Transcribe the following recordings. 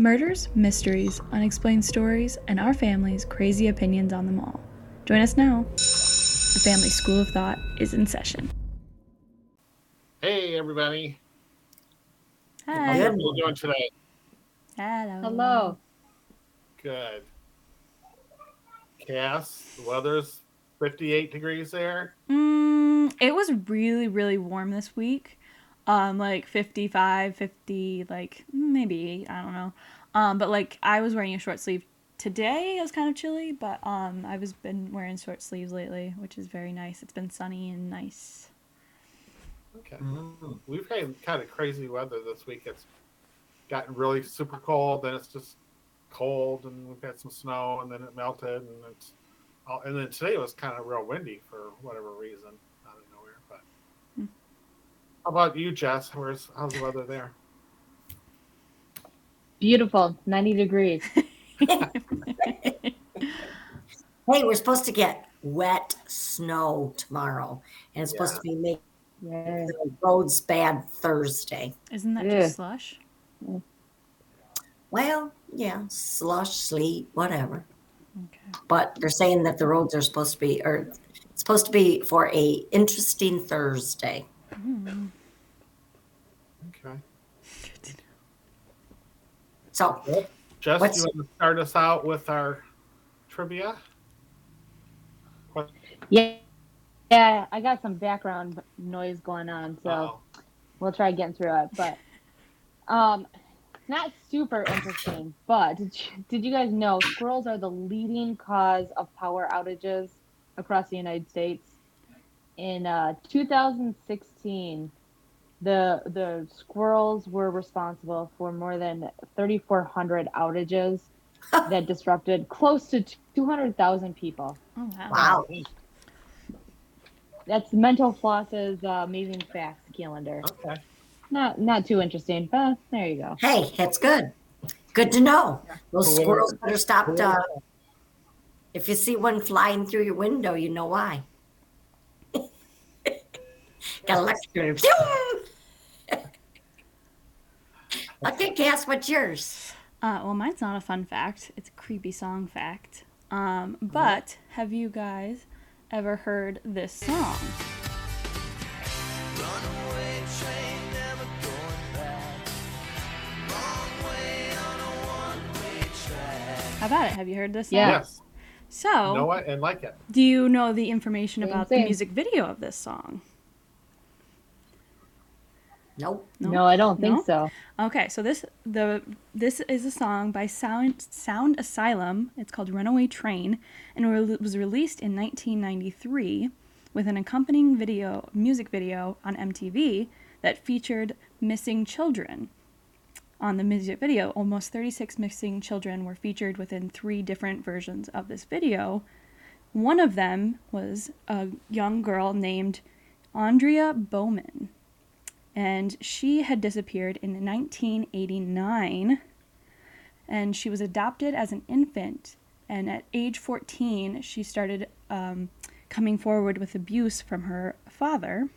Murders, mysteries, unexplained stories, and our family's crazy opinions on them all. Join us now. The Family School of Thought is in session. Hey, everybody. Hi. How are you doing today? Hello. Hello. Good. Cass, the weather's 58 degrees there. Mm, it was really, really warm this week. Um, like 55, 50, like maybe, I don't know. Um, but like I was wearing a short sleeve today. It was kind of chilly, but um, I was been wearing short sleeves lately, which is very nice. It's been sunny and nice. Okay. We've had kind of crazy weather this week. It's gotten really super cold, then it's just cold, and we've had some snow, and then it melted, and it's oh, and then today it was kind of real windy for whatever reason out of nowhere. But Hmm. How about you, Jess? Where's how's the weather there? Beautiful. 90 degrees. Hey, we're supposed to get wet snow tomorrow, and it's supposed to be making Yeah. the roads bad Thursday. Isn't that Yeah. just slush? Well, yeah, slush, sleet, whatever. Okay. But they're saying that the roads are supposed to be, or it's supposed to be for a interesting Thursday. Mm. Okay. So, Jess, What's- you want to start us out with our trivia? Yeah. Yeah, I got some background noise going on, so Uh-oh. we'll try getting through it. But um not super interesting, but did you, did you guys know squirrels are the leading cause of power outages across the United States? In uh, 2016, the the squirrels were responsible for more than 3,400 outages that disrupted close to 200,000 people. Oh wow. wow. That's Mental Floss's uh, amazing facts calendar. Okay. Not not too interesting, but there you go. Hey, it's good. Good to know. Those Cool. squirrels better stop. Uh, if you see one flying through your window, you know why. Got electrocuted. okay, Cass, what's yours? Uh, well, mine's not a fun fact. It's a creepy song fact. Um, but have you guys ever heard this song? Runaway train never going back. Wrong way on a one-way track. How about it? Have you heard this song? Yes. So, Know it and like it. do you know the information Same about the music video of this song? Nope. No? No, I don't think No? so. Okay, so this the this is a song by Sound Sound Asylum. It's called "Runaway Train," and it was released in 1993 with an accompanying video, music video on MTV that featured missing children. On the music video, almost 36 missing children were featured within three different versions of this video. One of them was a young girl named Andrea Bowman and she had disappeared in 1989 and she was adopted as an infant and at age 14 she started um, coming forward with abuse from her father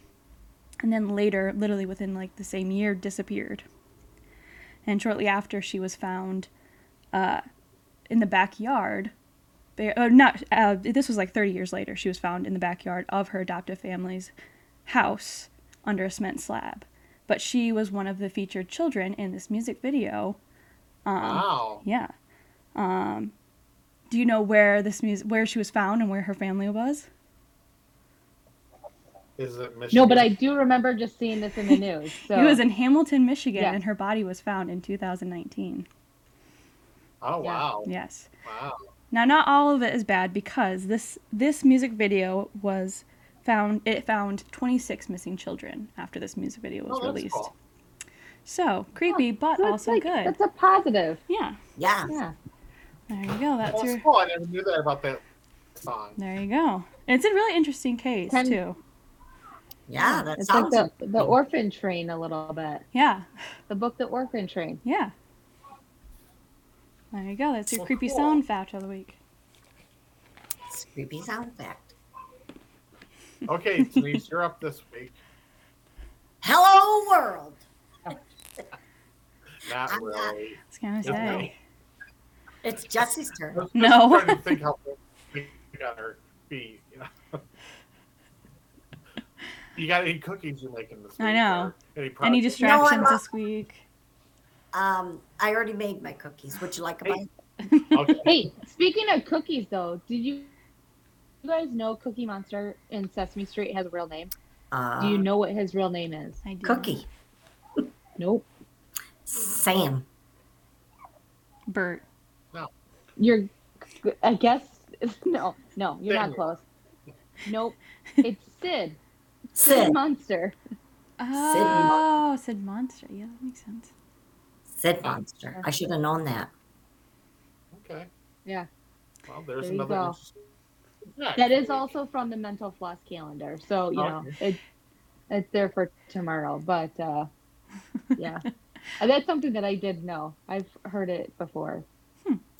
and then later literally within like the same year disappeared. And shortly after she was found uh, in the backyard ba- uh, not uh, this was like 30 years later she was found in the backyard of her adoptive family's house under a cement slab. But she was one of the featured children in this music video. Um, Wow. Yeah. Um, do you know where this music, where she was found and where her family was? Is it Michigan? No, but I do remember just seeing this in the news. So It was in Hamilton, Michigan, Yeah. and her body was found in 2019. Oh Yeah. wow. Yes. Wow. Now, not all of it is bad because this this music video was found. It found 26 missing children after this music video was Oh, that's released. cool. So creepy, oh, but so also like- good. That's a positive. Yeah. Yeah. Yeah. There you go. That's Well, your. cool. I never knew that about that song. There you go. It's a really interesting case Ten- too. Yeah, that It's like the the orphan train a little bit. Yeah. The book The Orphan Train. Yeah. There you go. That's your So creepy cool. sound fact of the week. It's creepy sound fact. Okay, Denise, you're up this week. Hello, world. Not I'm not- really. I was gonna It's say. It's Jesse's I turn. was just No. trying to think how big on her feet. You, know? you got any cookies you're making this week? I know. or Any, Any projects? distractions not- this week? Um, I already made my cookies. Would you like a Hey. bite? Okay. Hey, speaking of cookies, though, did you you guys know Cookie Monster in Sesame Street has a real name? Uh, Do you know what his real name is? I do. Cookie. Nope. Sam. Bert. Well. You're, I guess, no, no, you're Dang not it. close. Nope. It's Sid. Sid. Monster. Oh, Sid Monster. Yeah, that makes sense. Sid Monster. I should have known that. Okay. Yeah. Well, there's There you another. go. interesting fact That for is the week. also from the Mental Floss calendar. So, you know, Okay. it, it's there for tomorrow. But, uh, yeah. That's something that I did know. I've heard it before.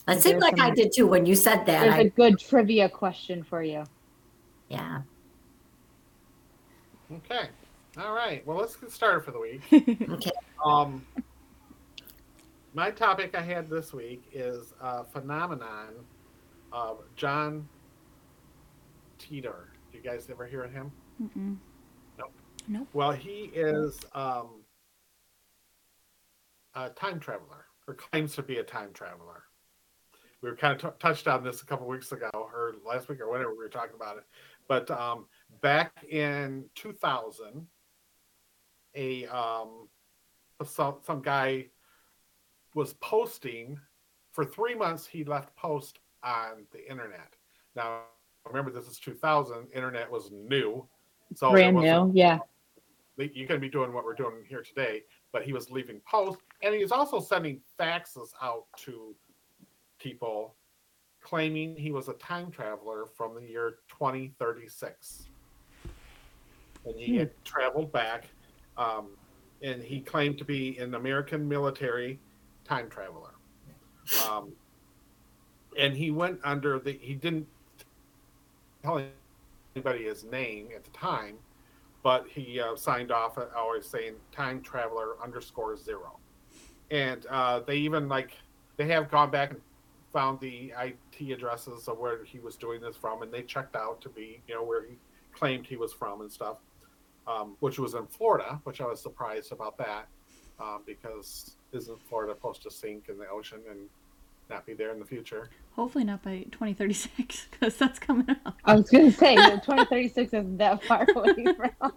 It seemed There's like I did too when you said that. There's a I, good trivia question for you. yeah. Okay. All right. Well, let's get started for the week. Okay. Um, my topic I had this week is a phenomenon of John Titor. Do you guys ever hear of him? Mm-mm. Well, he is um, a time traveler, or claims to be a time traveler. We were kind of t- touched on this a couple weeks ago, or last week, or whenever we were talking about it. But um, back in 2000, a um, some some guy was posting for three months. He left post on the internet. Now, remember, this is 2000. Internet was new, so Brand new. Yeah. you can be doing what we're doing here today, but he was leaving posts and he was also sending faxes out to people claiming he was a time traveler from the year 2036. And he had traveled back um, and he claimed to be an American military time traveler. Um, and he went under the, he didn't tell anybody his name at the time, but he uh, signed off always saying time traveler underscore zero. And uh, they even like they have gone back and found the it addresses of where he was doing this from and they checked out to be you know where he claimed he was from and stuff um, which was in florida which i was surprised about that um, because isn't florida supposed to sink in the ocean and not be there in the future Hopefully not by 2036, because that's coming up. I was going to say, the 2036 isn't that far away from us.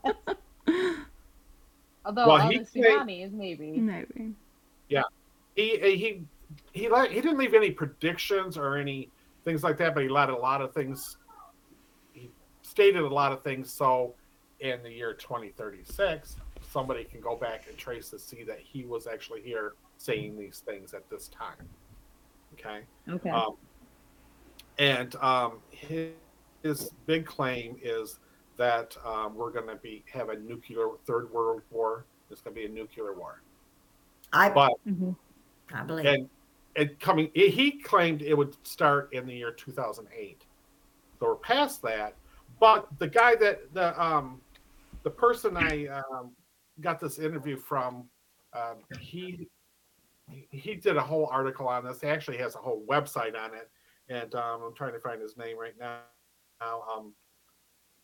Although Well, all he the said- tsunamis, maybe. Maybe. Yeah, he he he like he didn't leave any predictions or any things like that, but he let a lot of things. He stated a lot of things. So, in the year 2036, somebody can go back and trace to see that he was actually here saying these things at this time. Okay. Okay. Um, and um, his, his big claim is that um, we're going to be have a nuclear third world war. It's going to be a nuclear war. I, But hmm I believe. and it coming he claimed it would start in the year 2008 so we're past that but the guy that the um the person i um, got this interview from um, he he did a whole article on this. He actually has a whole website on it. And um, i'm trying to find his name right now um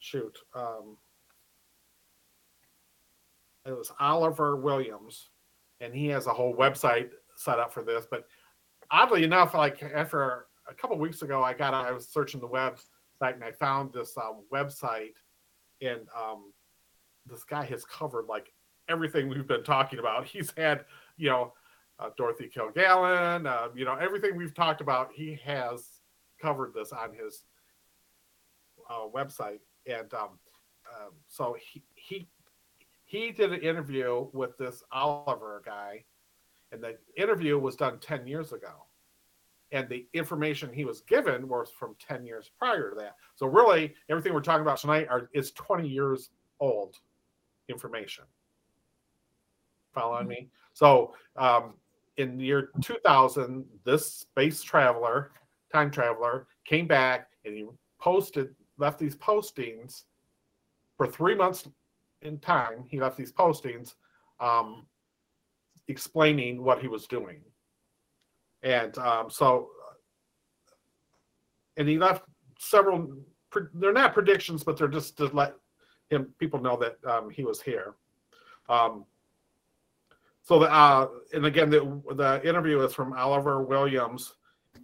shoot um it was oliver williams. And he has a whole website set up for this. But oddly enough, like after a couple weeks ago, I got I was searching the website and I found this um, website, and um, this guy has covered like everything we've been talking about. He's had you know uh, Dorothy Kilgallen, uh, you know everything we've talked about. He has covered this on his uh, website, and um, um, so he he he did an interview with this Oliver guy, and the interview was done 10 years ago. And the information he was given was from 10 years prior to that. So really, everything we're talking about tonight are, is 20 years old information. Following me? So um, in the year 2000, this space traveler, time traveler, came back and he posted, left these postings for three months in time, he left these postings um, explaining what he was doing. And um, so, and he left several. They're not predictions, but they're just to let him people know that um, he was here. Um, so the uh, and again the the interview is from Oliver Williams,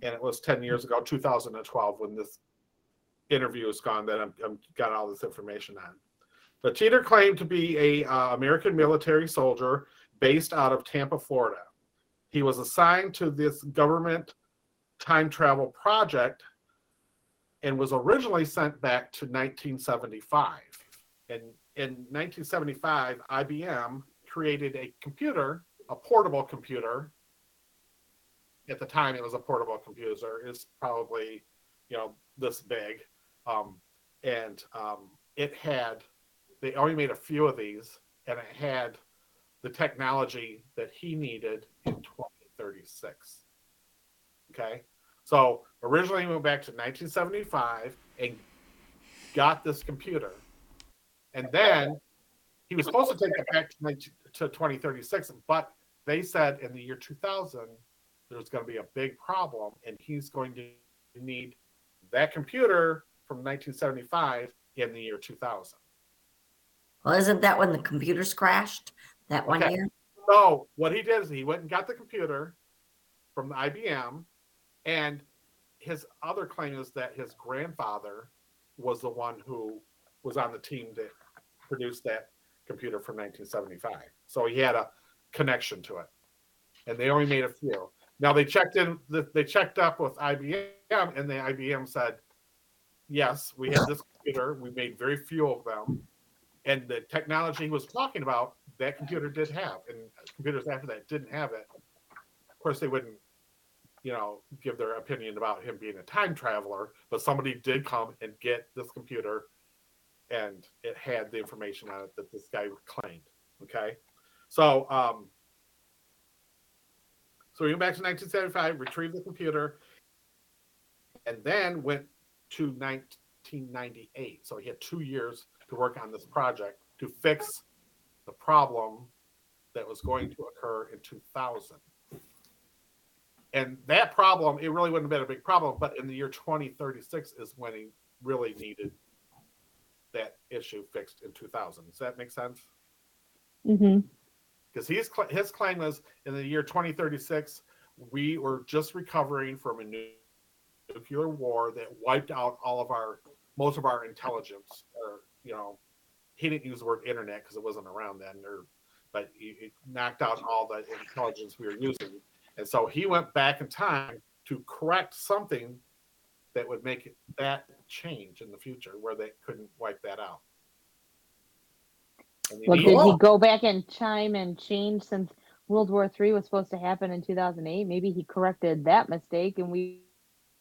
and it was ten years ago, 2012, when this interview is gone. That I'm, I'm got all this information on. The Titor claimed to be a uh, American military soldier based out of Tampa, Florida. He was assigned to this government time travel project and was originally sent back to 1975. And in 1975, IBM created a computer, a portable computer. At the time, it was a portable computer. It's probably, you know, this big. Um, and um, it had, they only made a few of these, and it had the technology that he needed in 2036. Okay. So originally he went back to 1975 and got this computer. And then he was supposed to take it back to, 19, to 2036, but they said in the year 2000 there's going to be a big problem and he's going to need that computer from 1975 in the year 2000. Well, isn't that when the computers crashed that one Okay. year? So what he did is he went and got the computer from the IBM, and his other claim is that his grandfather was the one who was on the team that produced that computer from 1975. So he had a connection to it, and they only made a few. Now they checked in. They checked up with IBM, and the IBM said, "Yes, we have this computer. We made very few of them." and the technology he was talking about, that computer did have, and computers after that didn't have it. Of course, they wouldn't, you know, give their opinion about him being a time traveler, but somebody did come and get this computer, and it had the information on it that this guy claimed. Okay, so um, so he went back to 1975, retrieved the computer, and then went to 1998. So he had two years to work on this project to fix the problem that was going to occur in 2000. And that problem, it really wouldn't have been a big problem, but in the year 2036 is when he really needed that issue fixed in 2000. Does that make sense? Mm-hmm. Because cl- his claim is in the year 2036, we were just recovering from a nu- nuclear war that wiped out all of our most of our intelligence or you know, he didn't use the word internet because it wasn't around then, or but he knocked out all the intelligence we were using, and so he went back in time to correct something that would make that change in the future, where they couldn't wipe that out. And Well, did he go back and chime and change since World War Three was supposed to happen in 2008? Maybe he corrected that mistake, and we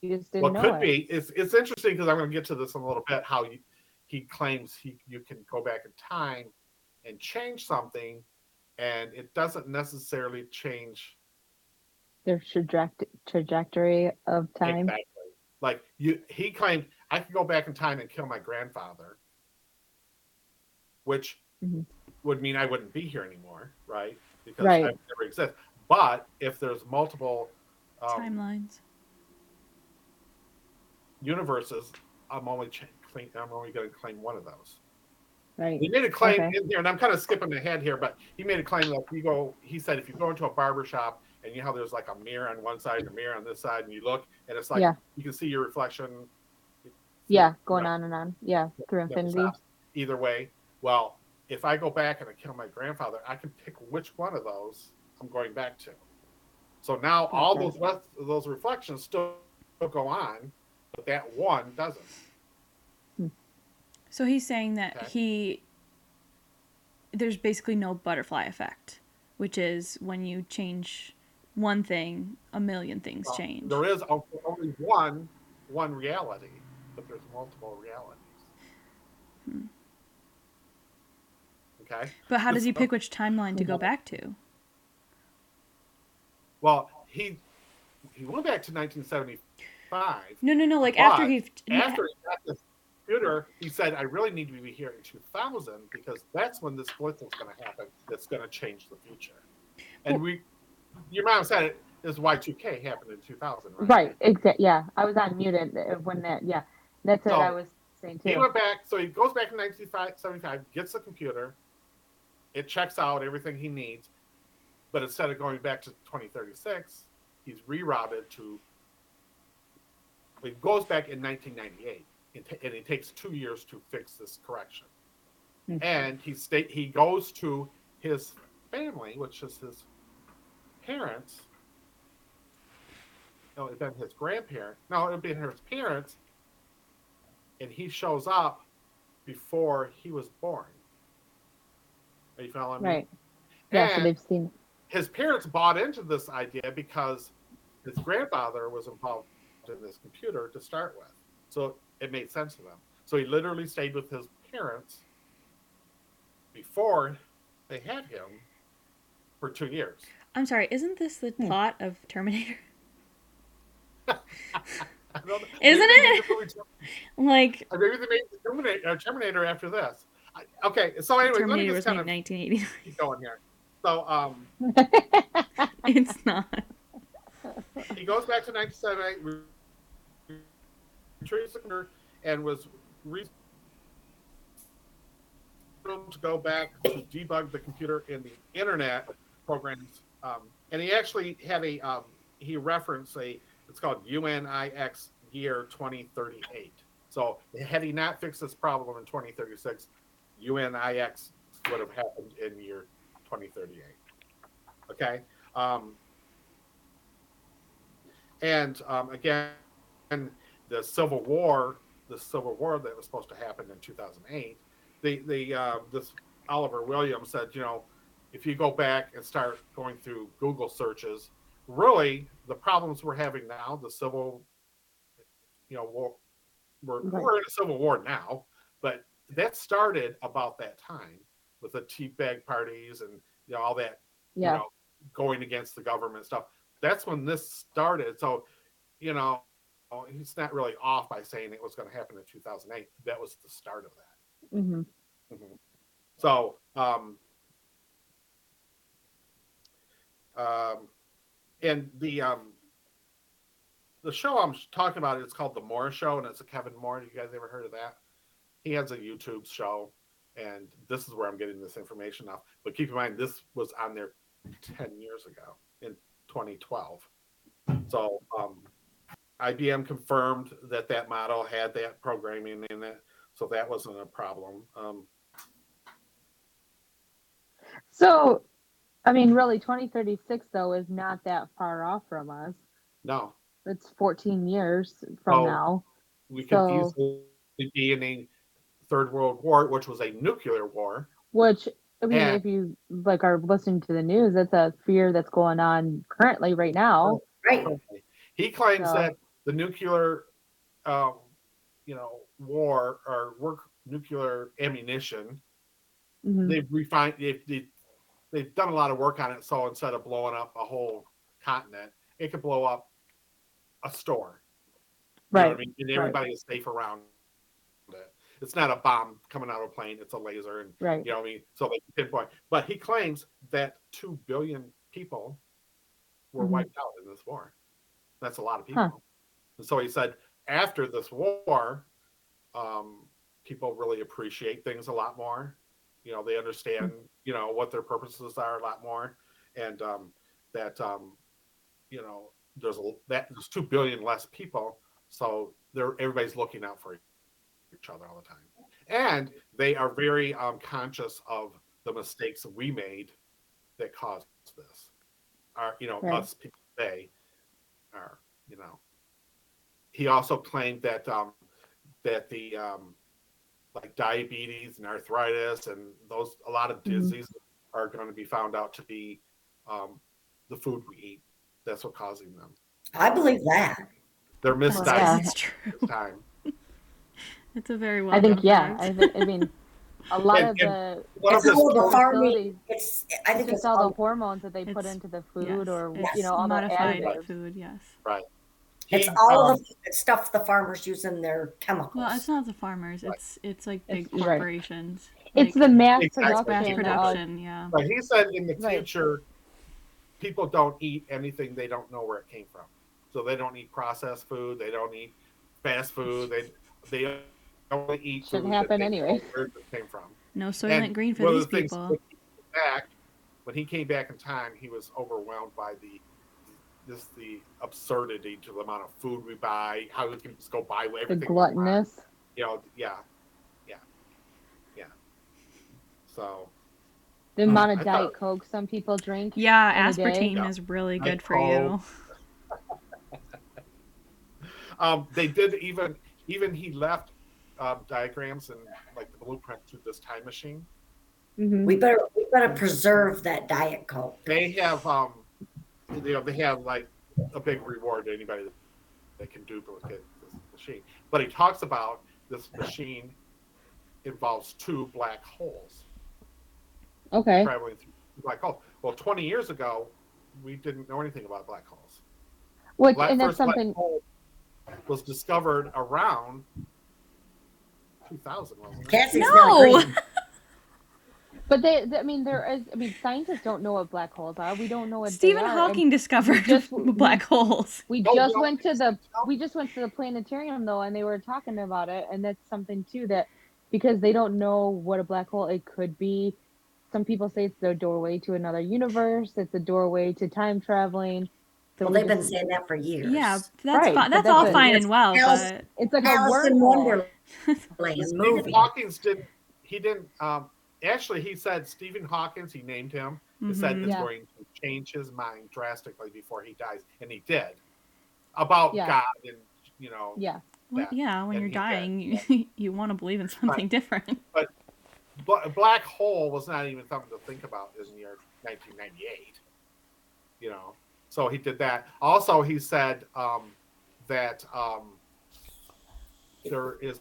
we just didn't well, know could it. be. It's it's interesting because I'm going to get to this in a little bit. How you, he claims he you can go back in time and change something, and it doesn't necessarily change Their traje- trajectory of time. Exactly. Like you, he claimed I could go back in time and kill my grandfather, which Mhm. would mean I wouldn't be here anymore, right? Because Right. I never exist. But if there's multiple um, Timelines. universes, I'm only ch- claim, I'm only going to claim one of those. Right. He made a claim Okay. in here, and I'm kind of skipping ahead here, but he made a claim that if you go. He said if you go into a barber shop and you know how there's like a mirror on one side and a mirror on this side, and you look, and it's like Yeah. you can see your reflection. Yeah, going on and on. Yeah, through infinity. Either way, well, if I go back and I kill my grandfather, I can pick which one of those I'm going back to. So now all those rest, those reflections still go on, but that one doesn't. Hmm. So he's saying that Okay. he there's basically no butterfly effect, which is when you change one thing, a million things Well, change. There is only one one reality, but there's multiple realities. Hmm. Okay. But how does he pick which timeline to go back to? Well, he he went back to 1975. No, no, no. Like after he After he got this computer, he said, "I really need to be here in 2000 because that's when this blitz is going to happen. That's going to change the future." And we, your mom said it is Y2K happened in 2000, right? Right. Exactly. Yeah, I was on unmuted when that. Yeah, that's what So, I was saying too. He went back, so he goes back in 1975, gets the computer, it checks out everything he needs, but instead of going back to 2036, he's rerouted to. He goes back in 1998, and, it takes two years to fix this correction. Mhm. And he state he goes to his family, which is his parents. No, it'd been his grandparents. No, it'd be his parents and he shows up before he was born. Are you following me? Right. Yeah. So they've seen. his parents bought into this idea because his grandfather was involved in this computer to start with. So it made sense to them. So he literally stayed with his parents before they had him for two years. I'm sorry, isn't this the Hmm. plot of Terminator? I don't know. Isn't it? Like Maybe they made the Terminator, uh, Terminator after this. I, okay, so anyway, let me Terminator was just made kind in of 1980. keep going here. So um, it's not. he goes back to 1978, re- retrieves the and was re- to go back to debug the computer in the internet programs. Um, and he actually had a um, he referenced a it's called UNIX year 2038. So had he not fixed this problem in 2036, UNIX would have happened in year 2038. Okay. Um, and um, again, the Civil War, the Civil War that was supposed to happen in 2008, the the uh, this Oliver Williams said, you know, if you go back and start going through Google searches, really the problems we're having now, the civil, you know, war, we're, Right. we're in a civil war now, but that started about that time with the tea bag parties and you know all that Yeah. you know, going against the government stuff. That's when this started. So, you know, he's not really off by saying it was going to happen in 2008. That was the start of that. hmm Mhm. So, um, um, and the um, the show I'm talking about is called The Moore Show, and it's a Kevin Moore. You guys ever heard of that? He has a YouTube show, and this is where I'm getting this information off. But keep in mind, this was on there 10 years ago in 2012. So, um, IBM confirmed that that model had that programming in it, so that wasn't a problem. Um, So, I mean, really, 2036 though is not that far off from us. no, It's 14 years from Oh. now. we could So- easily be in a third world war, which was a nuclear war. Which I mean, Yeah. if you like are listening to the news, that's a fear that's going on currently right now. Right. He claims So- that the nuclear, um, you know, war or work nuclear ammunition, Mhm. they've refined, they've, they've, they've done a lot of work on it. So instead of blowing up a whole continent, it could blow up a store. You Right. I mean? And everybody is safe around it. It's not a bomb coming out of a plane, it's a laser and Right. you know what I mean? So they pinpoint. But he claims that two billion people were Mhm. wiped out in this war. That's a lot of people. Huh. And so he said after this war, um, people really appreciate things a lot more. You know, they understand, you know, what their purposes are a lot more. And um, that um, you know, there's a that there's two billion less people. So they're everybody's looking out for each other all the time and they are very um, conscious of the mistakes that we made that caused this. Are you know Right. us people today are you know. He also claimed that um, that the um, like diabetes and arthritis and those a lot of Mhm. diseases are going to be found out to be um, the food we eat. That's what causing them. I believe that. They're yeah. misdiagnosed It's true. time. It's a very well. I think yeah. I, thi- I mean, a lot And- of the One of It's all the farming. It's. I think it's just all the hormones that they put into the Yes, food or you know all the modified additives. food. Yes. It's he, all um, of the stuff the farmers use in their chemicals. Well, it's not the farmers. Right. It's it's like big It's- right. corporations. It's like the mass Exactly. production. mass production. Yeah. But he said in the Right. future, people don't eat anything they don't know where it came from. So they don't eat processed food. They don't eat fast food. They they only eat. Should food that happen they anyway. Where it came from. No soy And Soylent Green for one of these the things people. when he back when he came back in time, he was overwhelmed by the just the absurdity to the amount of food we buy, how we can just go buy The everything. we want. gluttonous. You know, yeah, yeah, yeah. So The Oh, amount of I Diet thought- Coke some people drink. Yeah, in a day? aspartame Yeah. is really I good for call- you. um, they did even even he left um, diagrams and like the blueprint to this time machine. hmm We better we better preserve that Diet Coke. They have um, you know, they have like a big reward to anybody that, that can duplicate this machine. But he talks about this machine involves two black holes Okay. traveling through black holes. Well, 20 years ago, we didn't know anything about black holes. Which Black, and that's first black something. hole was discovered around 2000, wasn't it? Cassie's No. Not agreeing. But they, they- I mean, there is. I mean, scientists don't know what black holes are. We don't know what Stephen they are. and Hawking discovered just- black holes. We Oh, just no. went to the we just went to the planetarium though, and they were talking about it, and that's something too that because they don't know what a black hole it could be. Some people say it's the doorway to another universe. It's a doorway to time traveling. So Well, we they've been saying that for years. Yeah, that's Right, fine. That's that's all a- fine and well, Alice- but It's like a Alice in wormhole. Wonderland Stephen movie. Hawkins did. He didn't. Um, actually, he said Stephen Hawkins. He named him. He said it's Yeah. going to change his mind drastically before he dies, and he did. About Yeah. God and you know. Yeah. well, yeah, when And you're he did, dying, you, you want to believe in something different. Bla- black hole was not even something to think about in the year 1998. You know, so he did that. Also, he said um, that um, there is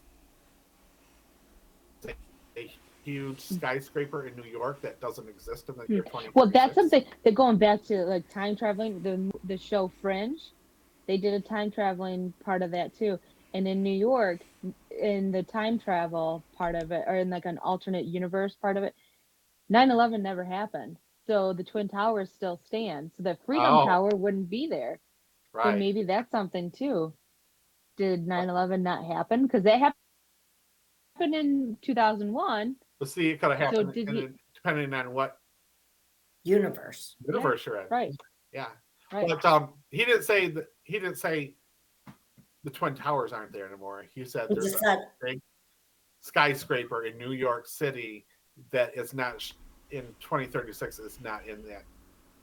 a, a huge skyscraper in New York that doesn't exist in the year hmm. 20. Well, that's something they're going back to like time traveling. The the show Fringe, they did a time traveling part of that too. And in New York, in the time travel part of it, or in like an alternate universe part of it, 9/11 never happened. So the Twin Towers still stand. So the Freedom Oh. Tower wouldn't be there. So Right. maybe that's something too. Did 9/11 not happen? Because that happened in 2001. But see, it could have So happened did and he- depending on what Universe. universe you're in. Right. Yeah. Right. But um, he didn't say that. He didn't say the twin towers aren't there anymore. He said He there's just a said, big skyscraper in New York City that is not sh- in 2036. Is not in that.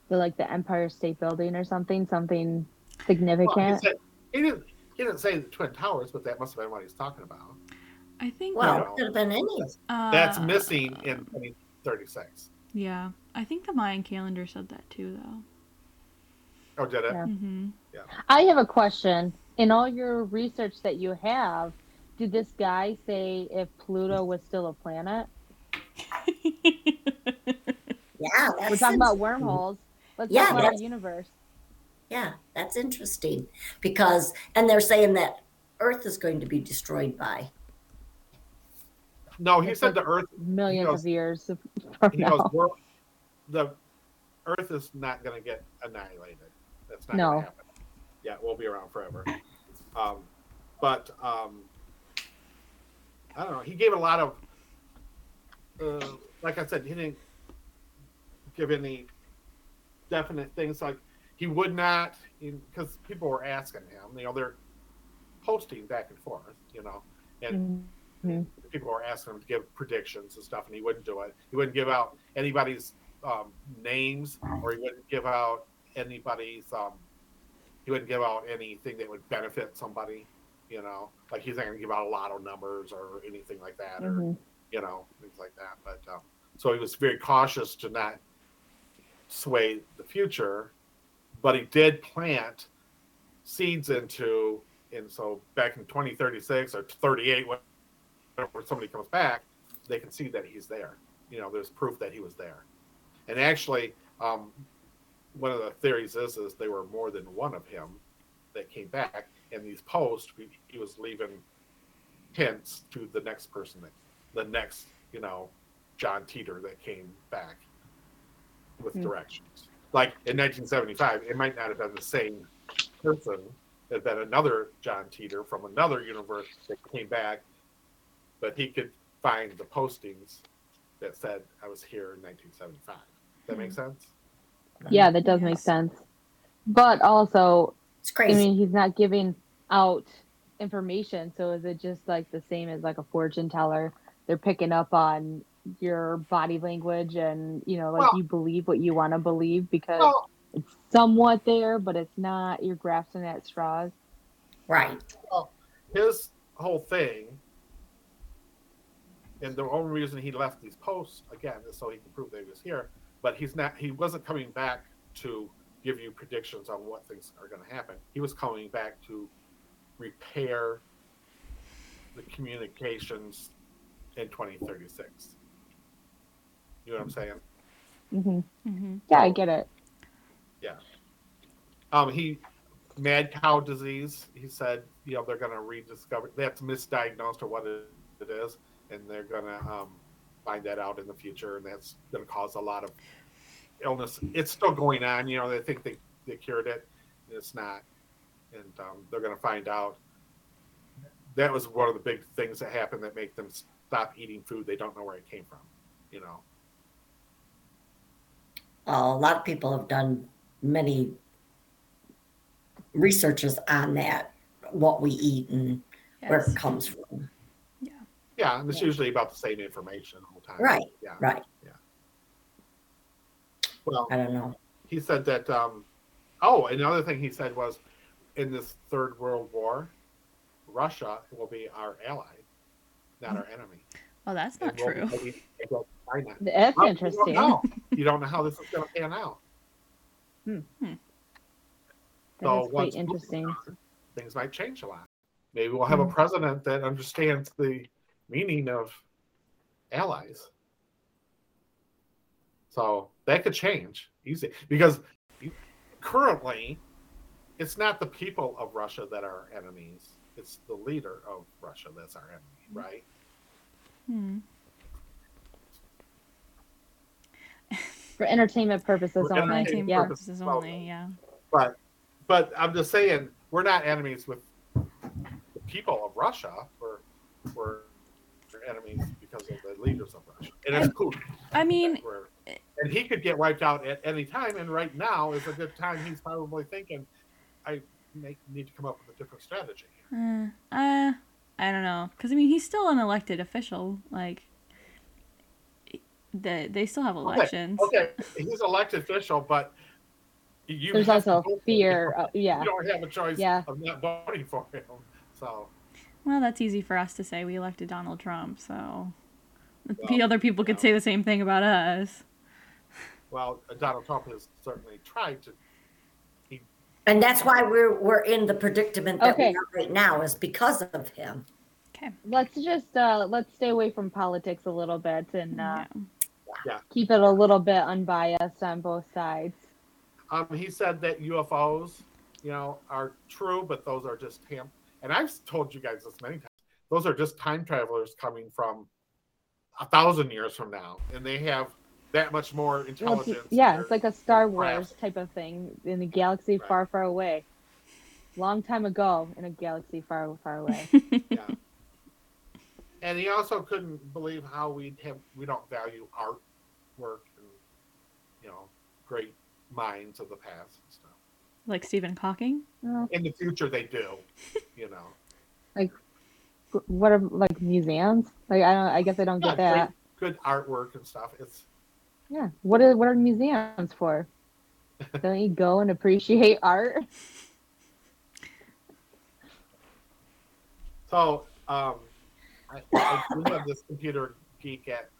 the like the Empire State Building or something, something Well, he, significant. said, he didn't. He didn't say the twin towers, but that must have been what he's talking about. I think well, No. it could have been any. uh, That's missing in 2036. Yeah, I think the Mayan calendar said that too, though. Oh, did it? Yeah. hmm I have a question. In all your research that you have, did this guy say if Pluto was still a planet? Yeah, We're talking about wormholes. Let's Yeah, talk about our universe. Yeah, that's interesting because, and they're saying that Earth is going to be destroyed by. No, he It's said like the Earth. Millions goes- of years He goes, now. the Earth is not going to get annihilated. That's not No. going to happen. Yeah, we'll be around forever. Um, but um, I don't know. He gave a lot of, uh, like I said, he didn't give any definite things. Like he would not, because people were asking him. You know, they're posting back and forth. You know, and Mhm. people were asking him to give predictions and stuff, and he wouldn't do it. He wouldn't give out anybody's um, names, or he wouldn't give out anybody's. Um, he wouldn't give out anything that would benefit somebody. You know, like he's not going to give out a lot of numbers or anything like that, or Mhm. you know, things like that. But um, so he was very cautious to not sway the future, but he did plant seeds into, and so back in 2036 or 38, whenever somebody comes back, they can see that he's there. You know, there's proof that he was there. And actually, um, one of the theories is is there were more than one of him that came back, and these posts he, was leaving hints to the next person that the next you know John Titor that came back with Hmm. directions. like in 1975, it might not have been the same person. Been another John Titor from another universe that came back, but he could find the postings that said I was here in 1975. That make hmm. sense? Yeah, that does make sense. But also, It's crazy. I crazy. mean, he's not giving out information. So is it just like the same as like a fortune teller? They're picking up on your body language and, you know, like Well- you believe what you want to believe because Well, it's somewhat there, but it's not. You're grasping at straws. right. his whole thing, and the only reason he left these posts again is so he can prove that he was here. But he's not. He wasn't coming back to give you predictions on what things are going to happen. He was coming back to repair the communications in 2036. You know what I'm saying? hmm hmm Yeah, I get it. Yeah. Um, he mad cow disease. He said, you know, they're going to rediscover. That's misdiagnosed or what it, it is, and they're going to um, find that out in the future, and that's going to cause a lot of illness. It's still going on. You know, they think they they cured it, it's not, and um, they're going to find out. That was one of the big things that happened that make them stop eating food they don't know where it came from. You know. Uh, a lot of people have done many researches on that, what we eat and where it comes from. Yeah, and it's Yeah. usually about the same information all the whole time. Right, Yeah. right. Yeah. Well, I don't know. he said that um oh another thing he said was in this third world war russia will be our ally not our enemy Well, that's not And we'll be true. China. That's Well, interesting. You don't, know. you don't know how this is going to pan out That So is quite once- interesting. things might change a lot maybe we'll have a hmm. president that understands the meaning of allies so that could change easy because currently it's not the people of russia that are enemies it's the leader of russia that's our enemy right Hmm. For entertainment purposes For only. entertainment Entertainment Yeah. purposes only. Yeah. but but i'm just saying we're not enemies with the people of russia we're we're we're enemies because of the leaders of russia and it's cool I mean, and he could get wiped out at any time. And right now is a good time. He's probably thinking, I make, need to come up with a different strategy. uh, uh I don't know, because I mean, he's still an elected official. Like, they they still have elections. Okay, he's elected official, but you There's also fear. him. Of, yeah. You don't have a choice Yeah. of not voting for him. So Well, that's easy for us to say. We elected Donald Trump, so the Well, other people could yeah. say the same thing about us. well, Donald Trump has certainly tried to. And that's why we're we're in the predicament that Okay. we are right now is because of him. Okay. Let's just uh, let's stay away from politics a little bit and uh, yeah. keep it a little bit unbiased on both sides. Um, he said that UFOs, you know, are true, but those are just him. And I've told you guys this many times. Those are just time travelers coming from a thousand years from now, and they have that much more Well, intelligence. it's- yeah, it's like a Star craft. Wars type of thing in a galaxy Right. far, far away. Long time ago in a galaxy far, far away. yeah. And he also couldn't believe how we have we don't value art work and you know great minds of the past and stuff. Like Stephen Hawking. In the future, they do, you know. Like what are like museums? Like I don't. I guess I don't get Yeah, that. Good artwork and stuff. It's Yeah. What are what are museums for? Don't you go and appreciate art? So, um, I, I do have this computer geek at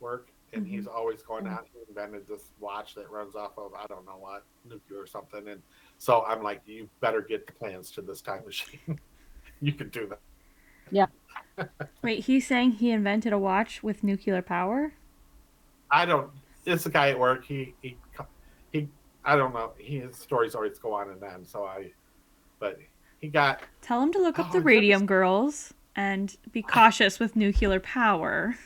work, and mm-hmm. he's always going out. He invented this watch that runs off of I don't know what nuclear or something, and so I'm like, you better get the plans to this time machine. you can do that. Yeah. Wait, he's saying he invented a watch with nuclear power? I don't. It's a guy at work. He he he. I don't know. He, his stories always go on and on. So I, but he got Tell him to look up Oh, the Radium Girls and be cautious with nuclear power.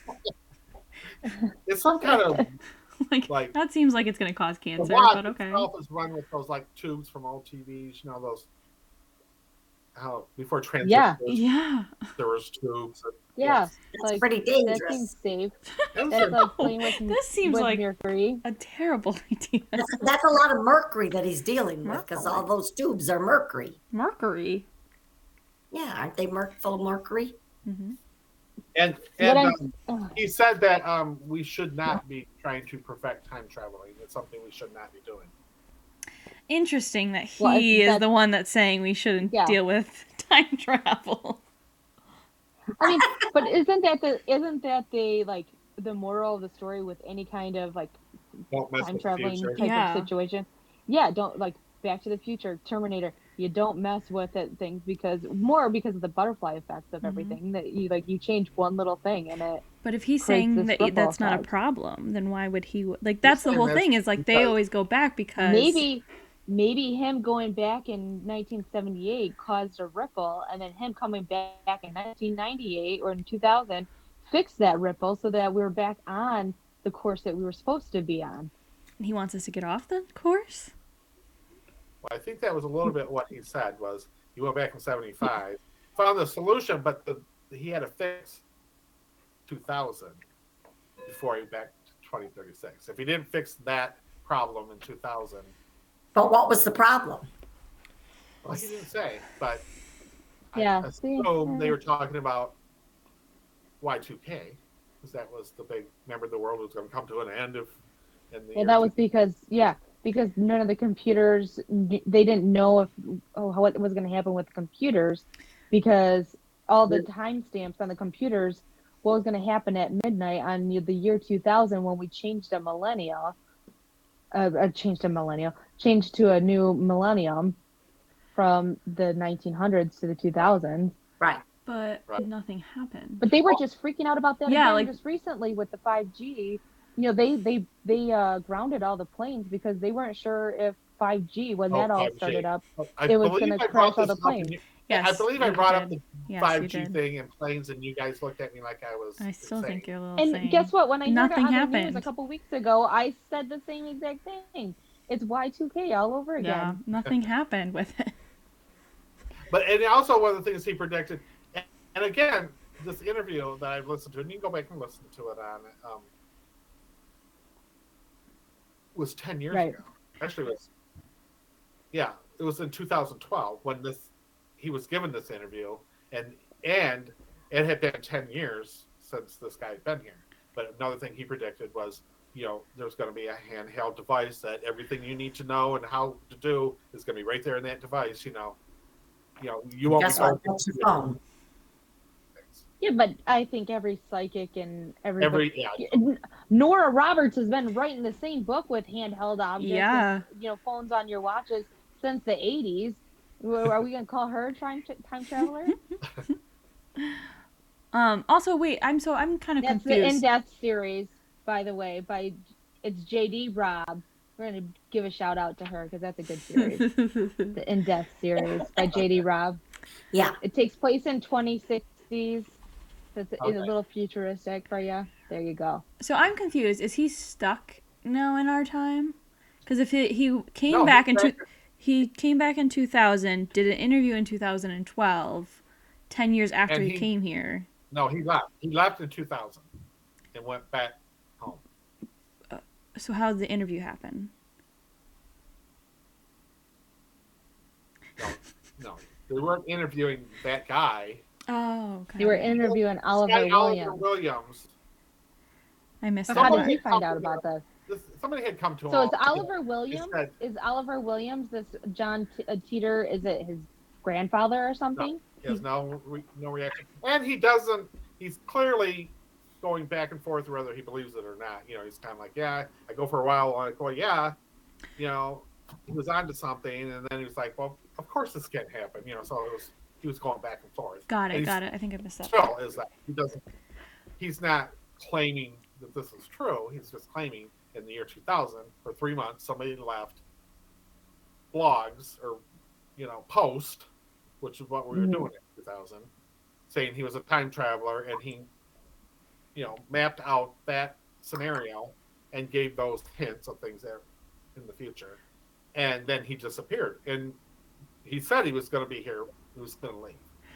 It's some kind of like, Like- that seems like it's gonna cause cancer, watch but okay. itself is run with those like tubes from old TVs, you know those. How before transistors, Yeah. Yeah. there was tubes. and- Yeah, That's like pretty that seems safe. That's are- like playing with This seems with like mercury. a terrible idea. That's, that's a lot of mercury that he's dealing with because all those tubes are mercury. Mercury. Yeah, aren't they mer- full of mercury? hmm and and um, ugh. he said that um, we should not be trying to perfect time traveling. It's something we should not be doing. Interesting that he Well, I- is that- the one that's saying we shouldn't Yeah. deal with time travel. I mean, but isn't that the isn't that the like the moral of the story with any kind of like time traveling type Yeah. of situation? Yeah, don't like Back to the Future, Terminator. You don't mess with it things because more because of the butterfly effects of Mhm. everything that you like you change one little thing and it But if he's saying that ripple that's not a problem, then why would he? Like that's the whole thing. Is like they always go back because maybe maybe him going back in 1978 caused a ripple and then him coming back in 1998 or in 2000 fixed that ripple so that we were back on the course that we were supposed to be on he wants us to get off the course. Well, I think that was a little bit what he said was he went back in '75, found the solution, but the, he had to fix 2000 before he went back to 2036. If he didn't fix that problem in 2000, But what was the problem? well, he didn't say, but Yeah, I see, assume they were talking about Y2K because that was the big. Remember, the world was going to come to an end if. In the well that was because yeah because none of the computers they didn't know if oh what was going to happen with the computers because all the timestamps on the computers what was going to happen at midnight on the year 2000 when we changed a millennial uh, uh changed a millennial changed to a new millennium from the 1900s to the 2000s Right. But Right. nothing happened. but they were just freaking out about that Yeah, again like- just recently with the 5G. You know, they they they uh, grounded all the planes because they weren't sure if 5G when Oh, that all 5G. started up. I it was gonna crash all the this up. and planes. you- yes, I believe I you brought up the Yes, five you G thing and planes, and you guys looked at me like I was. I still insane. think you're a little And insane. guess what? When I Nothing heard it on the news a couple weeks ago, I said the same exact thing. It's Y2K all over again. Yeah, again. nothing happened with it. But and also one of the things he predicted, and, and again, this interview that I've listened to, and you can go back and listen to it on, um, was ten years Right. ago. Actually, it was yeah, it was in 2012 when this he was given this interview, and and it had been ten years since this guy had been here. But another thing he predicted was, you know, there's going to be a handheld device that everything you need to know and how to do is going to be right there in that device. You know, you know, you won't Guess be what? That's your phone. Things. Yeah, but I think every psychic and everybody. Every yeah, Nora Roberts has been writing the same book with handheld objects, Yeah. and, you know, phones on your watches since the '80s. Are we gonna call her a time time traveler? Um. Also, wait. I'm so I'm kind of That's the confused. In Death series, by the way. By it's JD Robb. We're gonna give a shout out to her because that's a good series. the In Death series by JD Robb. Yeah. It takes place in 2060s. So it's, it's Okay. a little futuristic for you. There you go. so I'm confused. Is he stuck now in our time? Because if he, he came No, back in two, he came back in 2000, did an interview in 2012, ten years after he, he- came here. no, he left. He left in 2000 and went back home. Uh, so how did the interview happen? No, no, they weren't interviewing that guy. Oh, okay. They were interviewing Oliver This guy, Williams. Williams. I missed So that how did part. you find out about this? This, somebody had come to him. So it's Oliver Williams. said- Is Oliver Williams this John T- uh, Teeter? Is it his grandfather or something? He has no re, no reaction, and he doesn't. He's clearly going back and forth whether he believes it or not. You know, he's kind of like, yeah, I go for a while, I go, yeah, you know, he was onto something, and then he was like, well, of course this can't happen. You know, so it was he was going back and forth. Got it. Got it. I think I missed that. Still, is that he doesn't? He's not claiming that this is true. He's just claiming in the year 2000 for three months somebody left blogs or you know post, which is what we were Mhm. doing in 2000, saying he was a time traveler and he, you know, mapped out that scenario and gave those hints of things there in the future. And then he disappeared. And he said he was going to be here. He was going to leave.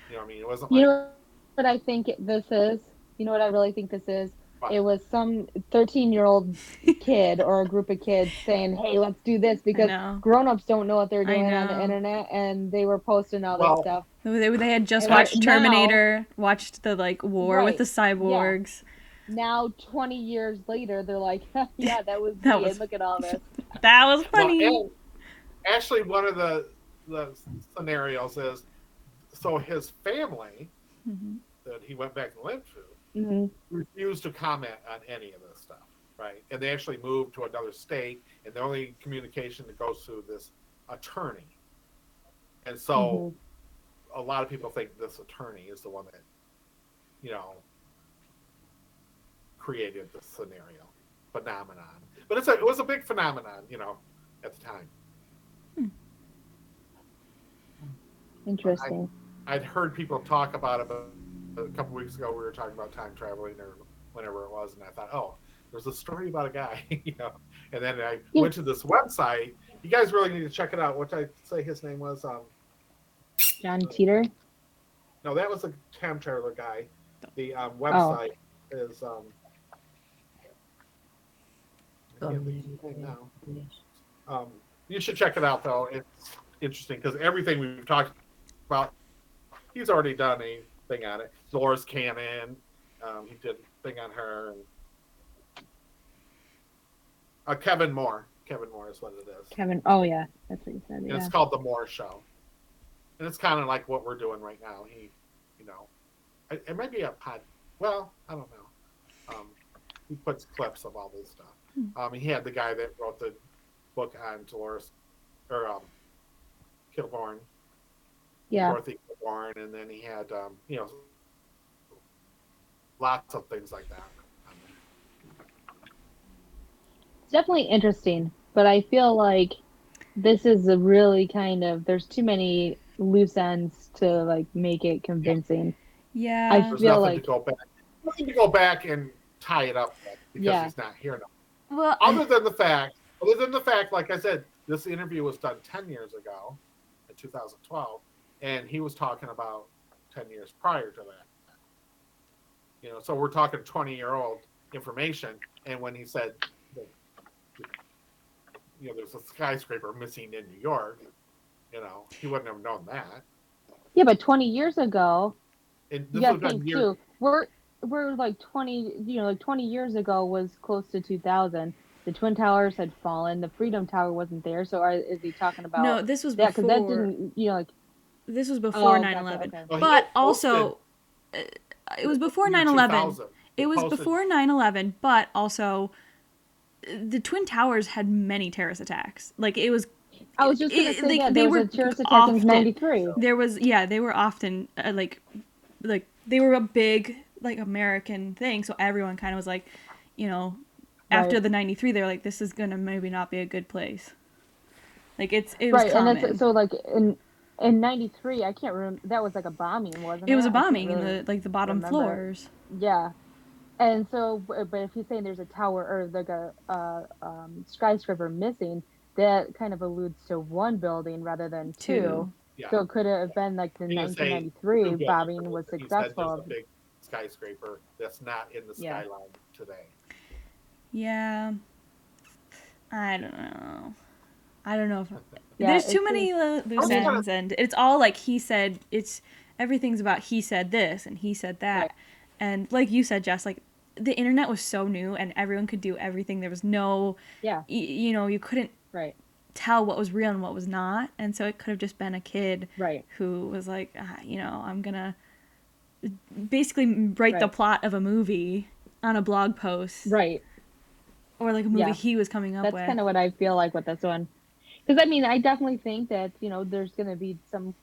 You know what I mean? It wasn't You know what I think this is? You know what I really think this is? What? It was some 13 year old kid or a group of kids saying, hey, let's do this because know. grown ups don't know what they're doing on the internet and they were posting all Well, that stuff. They, they had just And watched now- Terminator, watched the like war with the cyborgs. Now, 20 years later, they're like, yeah, that was That me. was- Look at all this. That was Well, funny. and actually, one of the the scenarios is so his family Mhm. that he went back and lived to hmm refused to comment on any of this stuff, right? And they actually moved to another state, and the only communication that goes through this attorney. And so, Mm-hmm. a lot of people think this attorney is the one that, you know, created this scenario phenomenon. But it's a, it was a big phenomenon, you know, at the time. Interesting. I'd heard people talk about it, but a couple weeks ago we were talking about time traveling or whenever it was, and I thought, oh, there's a story about a guy, you know. And then I Yeah. went to this website. You guys really need to check it out. What did I say his name was? Um, John Teeter? no, that was a time traveler guy. The Oh. um, website is. Um, I can't think of his name now. Um, you should check it out though. It's interesting because everything we've talked about, he's already done a thing on it. Dolores Cannon, um, he did a thing on her. And, uh, Kevin Moore. Kevin Moore is what it is. Kevin. Oh, yeah. That's what you said. Yeah. it's called the Moore Show. And it's kind of like what we're doing right now. He, you know, it, it might be a pod. Well, I don't know. Um, he puts clips of all this stuff. Um, he had the guy that wrote the book on Dolores, or um, Kilborn, Yeah. Dorothy Kilborn, and then he had, um, you know, lots of things like that. It's definitely interesting, but I feel like this is a really kind of there's too many loose ends to like make it convincing. Yeah. I There's feel like to go back. Nothing to go back and tie it up because Yeah. he's not here now. well, other than the fact, other than the fact, like I said, this interview was done ten years ago, in 2012, and he was talking about ten years prior to that. You know, so we're talking twenty-year-old information, and when he said, that, you know, there's a skyscraper missing in New York, you know, he wouldn't have known that. yeah, but 20 years ago, And you this gotta was done think years. too. We're we're like 20, you know, like 20 years ago was close to 2000. The Twin Towers had fallen. The Freedom Tower wasn't there. So are, is he talking about no, this was that? before. Because that didn't, you know, like this was before Oh, 9/11. okay. Well, But had also, uh, it was before in 9 11. It was posted- before 9 11, but also the Twin Towers had many terrorist attacks. Like, it was, I was just gonna It- say they- that they there was were a terrorist attack in often- '93. there was, yeah, they were often uh, like, like, they were a big, like, American thing. So everyone kind of was like, you know, after Right. the 93, they're like, this is going to maybe not be a good place. Like, it's, it was right, common. and it's so like in in '93. I can't remember. That was like a bombing, wasn't it? it was a can't bombing in the, like, the bottom remember. floors. Yeah. And so, but but if he's saying there's a tower or like a uh, um, skyscraper missing, that kind of alludes to one building rather than two. Two. Yeah. So it could have been like the He was saying 1993 two bombing was He said successful. a big skyscraper that's not in the Yeah. skyline today. Yeah. I don't know. I don't know if Yeah, there's too many uh, loose I mean- ends, and it's all like he said. It's everything's about he said this and he said that, Right. and like you said, Jess, like the internet was so new and everyone could do everything. There was no, Yeah. y- you know, you couldn't Right. tell what was real and what was not, and so it could have just been a kid Right. who was like, ah, you know, I'm gonna basically write the plot of a movie on a blog post, Right. or like a movie Yeah. he was coming up That's with. kind of what I feel like with this one. Because I mean, I definitely think that you know there's going to be some.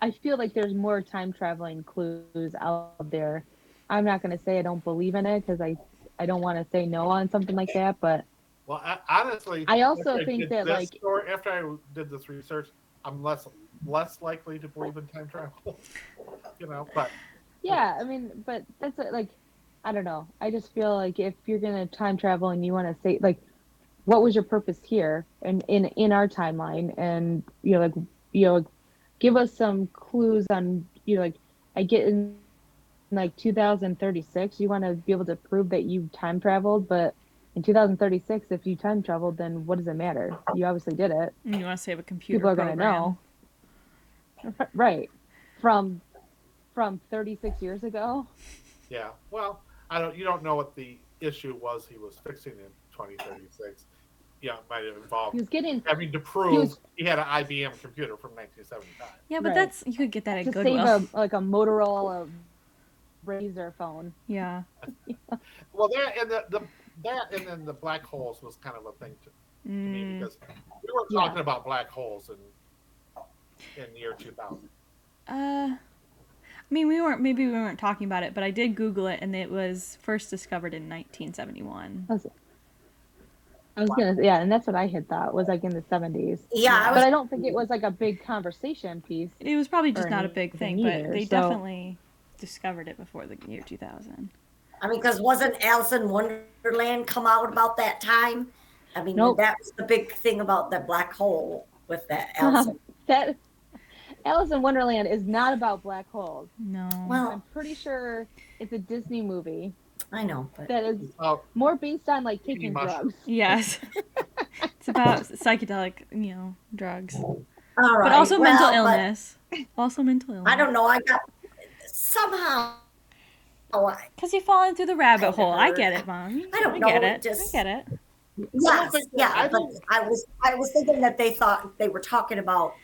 I feel like there's more time traveling clues out there. I'm not going to say I don't believe in it because I I don't want to say no on something like that, but Well, I, honestly, I also think did that, like- story- after I did this research, I'm less less likely to believe in time travel. you know, but yeah, I mean, but that's like I don't know. I just feel like if you're gonna time travel and you want to say like, what was your purpose here and in in our timeline, and you know like you know, give us some clues on you know like I get in like 2036, you want to be able to prove that you time traveled, but in 2036, if you time traveled, then what does it matter? You obviously did it. And you want to save a computer People are gonna know. Right. From from 36 years ago. Yeah. Well, I don't. You don't know what the issue was he was fixing in 2036. Yeah, it might have involved He was getting having to prove was- he had an IBM computer from 1975. Yeah, but Right. that's you could get that at to Goodwill. save a like a Motorola Razor phone. yeah. Well, that and the, the that and then the black holes was kind of a thing to, to me Mm, because we were Yeah. talking about black holes in in the year 2000. uh, I mean, we weren't maybe we weren't talking about it, but I did Google it, and it was first discovered in 1971. I was, I gonna yeah, and that's what I had thought was like in the 70s. Yeah, I but was I don't think it was like a big conversation piece. It was probably just not a big anything thing, but either, they so- definitely discovered it before the year 2000. I mean, because wasn't Alice in Wonderland come out about that time? I mean, Nope. that was the big thing about the black hole with that uh-huh. Alice. in- That Alice in Wonderland is not about black holes. No. well, I'm pretty sure it's a Disney movie I know, but that is Oh, more based on like taking drugs. yes. it's about psychedelic, you know, drugs, all right. but also well, mental illness. Also mental illness. I don't know. I got somehow. Oh, I, Because you fall through the rabbit Kinda hole. I get it, mom. I don't get know, it. just- I get it. yes, think yeah, I but I was I was thinking that they thought they were talking about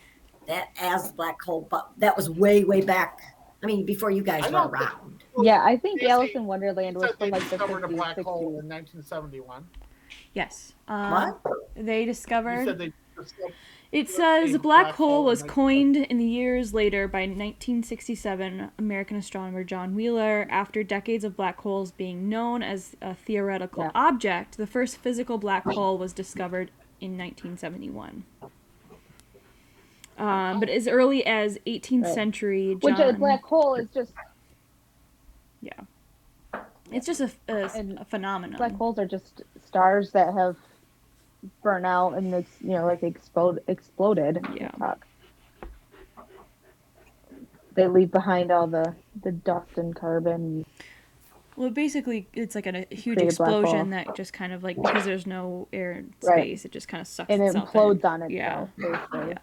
that as black hole, but that was way way back. I mean, before you guys were don't think- around. Yeah, I think They Alice in Wonderland It was said from they like the discovered a 50s, black hole 60s. in 1971. Yes. Um, What? They You discovered. they discovered It says black black hole hole was in coined in the years later by 1967 American astronomer John Wheeler. After decades of black holes being known as a theoretical Yeah. object, the first physical black hole was discovered in 1971. Um, but as early as 18th Right. century, Which John, a black hole is just yeah, it's just a, a, a phenomenon. black holes are just stars that have burnt out and it's you know like explode exploded. Yeah. Fuck. They leave behind all the the dust and carbon. Well, basically, it's like a, a huge Create a black hole. explosion that just kind of like because there's no air and space, Right. it just kind of sucks And it itself implodes in. on itself. Yeah. basically.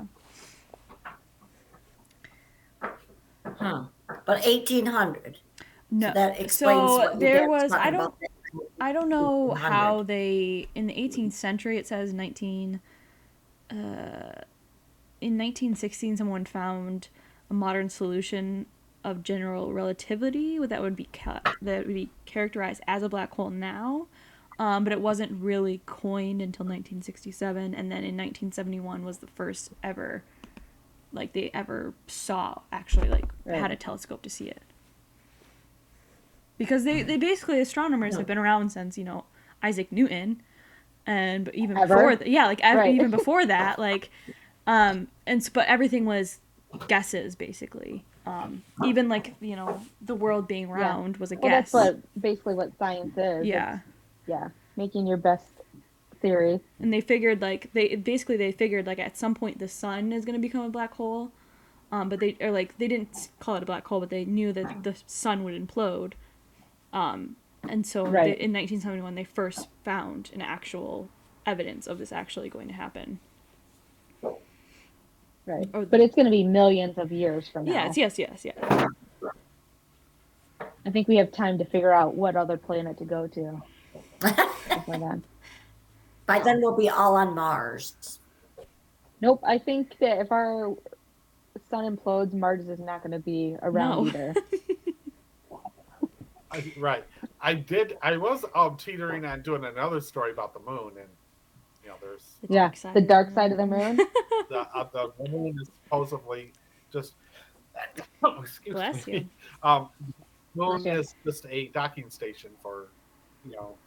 Yeah. Huh. But 1800. No. That explains so what there was I don't. I don't know 1800. how they in the 18th century it says 19 uh in 1916 someone found a modern solution of general relativity that would be ca- that would be characterized as a black hole now. Um, but it wasn't really coined until 1967 and then in 1971 was the first ever like they ever saw actually like had a telescope to see it because they, they basically astronomers have been around since you know Isaac Newton, and but even Ever? before that, yeah, like Right. even before that, like, um, and but everything was guesses basically. Um, even like you know the world being round was a Well, guess. that's what basically what science is. yeah, It's- yeah, making your best theory. and they figured like they basically they figured like at some point the sun is going to become a black hole, um, but they or like they didn't call it a black hole, but they knew that the sun would implode. Um, and so they, Right. in 1971 they first found an actual evidence of this actually going to happen. Right. Or- but it's going to be millions of years from now. Yes, yes, yes, yes. I think we have time to figure out what other planet to go to. before then. By then we'll be all on Mars. Nope. I think that if our sun implodes, Mars is not going to be around No. either. I, right. I did. I was um, teetering on doing another story about the moon, and you know, there's The yeah, dark side the of dark side of the moon. the, uh, the moon is supposedly just. Oh, excuse Bless me. you. Um, moon Bless you. is just a docking station for, you know,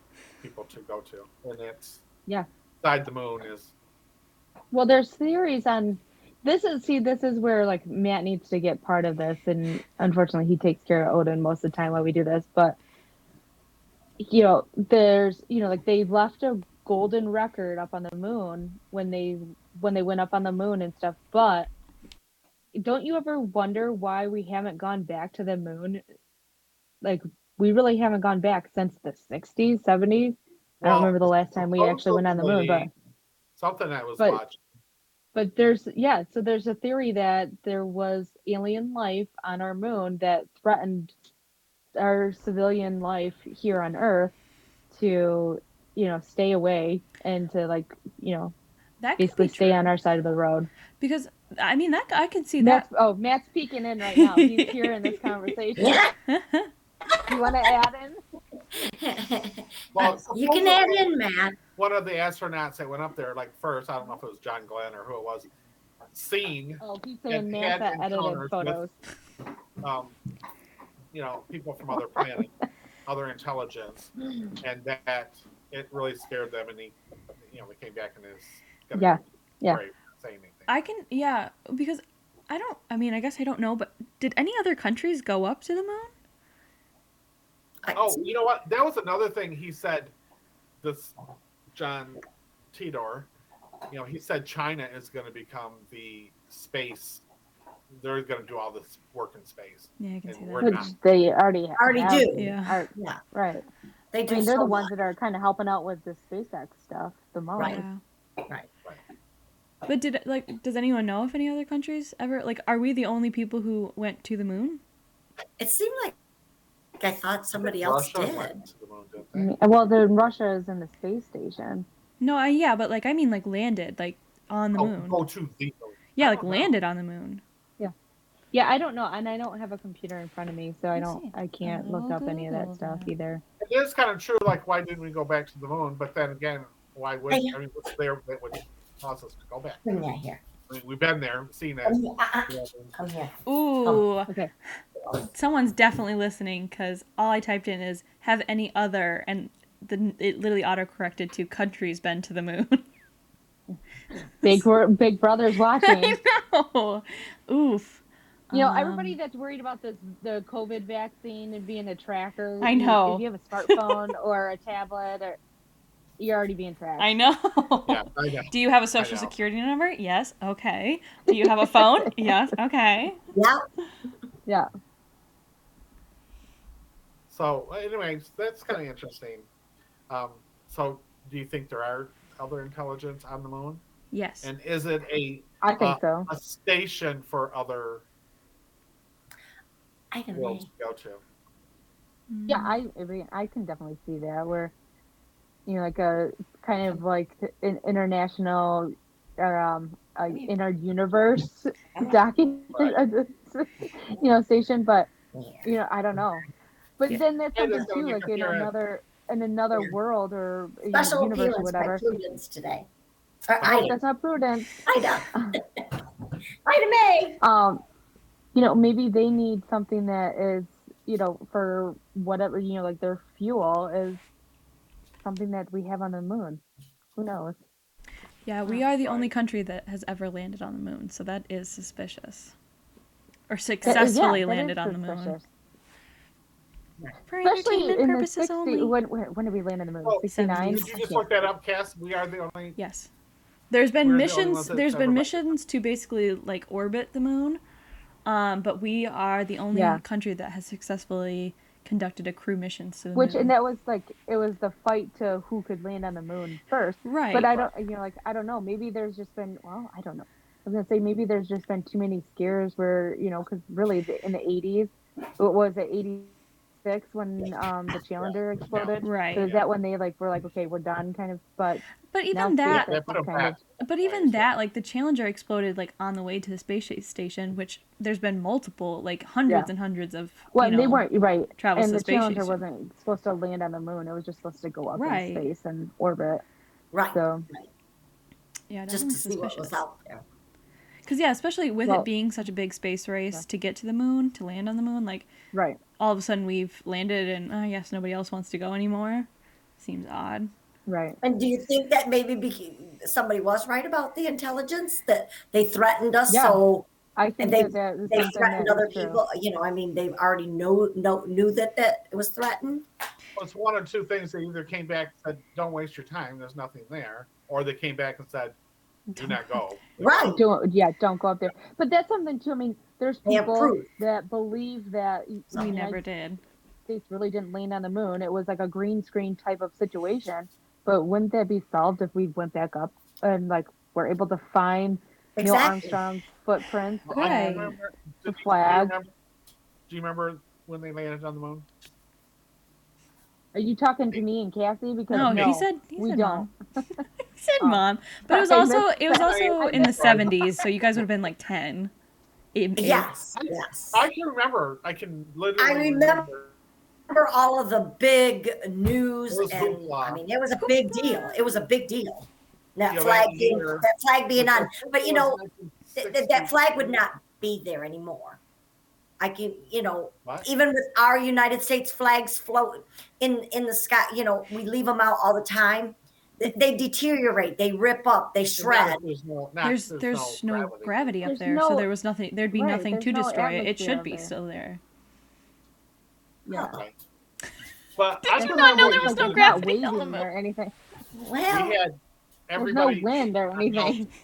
people to go to, and it's Yeah. Side the moon is Well, there's theories on this is see this is where like Matt needs to get part of this, and unfortunately he takes care of Odin most of the time while we do this. But you know, there's you know, like they left a golden record up on the moon when they when they went up on the moon and stuff, but don't you ever wonder why we haven't gone back to the moon? Like we really haven't gone back since the 60s, 70s. I Well, don't remember the last time we oh, actually went on the moon, but something I was but- watching. But there's yeah, so there's a theory that there was alien life on our moon that threatened our civilian life here on Earth to, you know, stay away and to like, you know, That basically stay true. on our side of the road. because I mean that I can see that. Oh, Matt's peeking in right now. He's here in this conversation. You want to add in? Well, you can add in, Matt. One of the astronauts that went up there, like first, I don't know if it was John Glenn or who it was, seen Oh, he's And saying had NASA edited encounters with- photos. um, you know, people from other planets, other intelligence, and that it really scared them. And he, you know, he came back and is Yeah, yeah. grave, say anything. I can yeah because I don't. I mean I guess I don't know, but did any other countries go up to the moon? I- oh, you know what? That was another thing he said. This John Titor, you know, he said China is going to become the space. They're going to do all this work in space. Yeah, I can see that. Which they already Already have. do. Yeah. Are- Yeah, right. they I do. mean, they're so the ones much. that are kind of helping out with the SpaceX stuff the most. Right. Yeah. Right. But did like does anyone know if any other countries ever like are we the only people who went to the moon? It seemed like I thought somebody else Russia did. went the moon, didn't I they? mean, mm, Well, then Russia is in the space station. No, I yeah, but like I mean like landed like on the Oh, moon. Oh, go to the moon. yeah, I like don't know. landed on the moon. Yeah, Yeah, I don't know, and I don't have a computer in front of me, so I Let's don't, see. I can't I'll look oh, up any of that Google stuff that. either. It is kind of true. Like, why didn't we go back to the moon? But then again, why would I Hey. mean, what's there that would cause us to go back? Come here, here. I mean, we've been there, seen it. Come here. Uh-uh. Yeah, Come here. Ooh, Okay, someone's definitely listening because all I typed in is have any other and the it literally auto corrected to countries been to the moon. Big Big Brother's watching. I know. Oof. You know, Um, everybody that's worried about this, the COVID vaccine and being a tracker. I know. If you have a smartphone or a tablet, or you're already being tracked. I know. yeah, I know. Do you have a social security number? Yes. Okay. Do you have a phone? yes. Okay. Yeah. Yeah. So, anyways, that's kind of interesting. Um, so, do you think there are other intelligence on the moon? Yes. And is it a I think Uh, so. a station for other I don't know. to go to? Yeah, I I mean, I can definitely see that where, you know, like a kind of like an international, or um, a inner universe docking, you know, station. But you know, I don't know. But Yeah. then that's Yeah, something too, like in another in another Yeah. world or you know, Special universe or appearance by whatever. Prudence today. Or oh, that's not prudent. Ida. Ida May. um you know maybe they need something that is you know for whatever you know like their fuel is something that we have on the moon who knows Yeah, we are the only country that has ever landed on the moon, so that is suspicious. Or That is- successfully yeah, that is landed on the moon. For Especially entertainment in the 60, only. When, when did we land in the moon? Oh, 69? Did you just look that up, Cass? We are the only. Yes. There's been missions. The there's been missions to basically like orbit the moon, um, but we are the only yeah. country that has successfully conducted a crew mission soon. Which and that was like it was the fight to who could land on the moon first. Right. But I don't you know like I don't know maybe there's just been well I don't know. I was gonna say maybe there's just been too many scares where you know because really in the 80s it was it, 80s six when um, the Challenger exploded. Right. So is that when they like were like, okay, we're done, kind of? But but even that, but even that, like the Challenger exploded like on the way to the space station, which there's been multiple, like hundreds yeah. and hundds of. Well, know, they weren't right. Travel and the Challenger station. wasn't supposed to land on the moon. It was just supposed to go up right. in space and orbit. Right. So. Right. Yeah, just to suspicious. see what was out there. Because yeah, especially with well, it being such a big space race yeah. to get to the moon, to land on the moon, like right, all of a sudden we've landed and oh, I guess nobody else wants to go anymore. Seems odd. right And do you think that maybe be- somebody was right about the intelligence that they threatened us? Yeah. So i think they- that that is they threatened other is true. people. You know, I mean, they already know, know knew that that it was threatened. it's one or two things. They either came back and said, "Don't waste your time. There's nothing there," or they came back and said, "Do not go." Right. Don't yeah, don't go up there. But that's something too. I mean, there's people that believe that the We United never did. States really didn't land on the moon. It was like a green screen type of situation. But wouldn't that be solved if we went back up and like were able to find Neil Armstrong's footprints? I Right. remember- The do you flag. remember- Do you remember when they landed on the moon? Are you talking to me and Cassie? Because No, no, he said he we said don't. mom. he said Oh. mom, but it was also it was also in the seventies, so you guys would have been like ten. It- it- Yes. Yes. I can remember. I can literally. I remember- remember all of the big news and. I mean it was a big deal. It was a big deal. That Yeah, flag that being year- that flag being on. But you know, th- th- that flag would not be there anymore. I can, you know, What? even with our United States flags float in in the sky, you know, we leave them out all the time. They, they deteriorate, they rip up, they shred. There's no, not, there's there's no gravity, up There's there, so there was nothing. There'd be right, nothing to no destroy it. It should be there. still there. Yeah. Right. But I Did can you not know there was no gravity on the moon? or anything. Well, we had There's no wind or anything.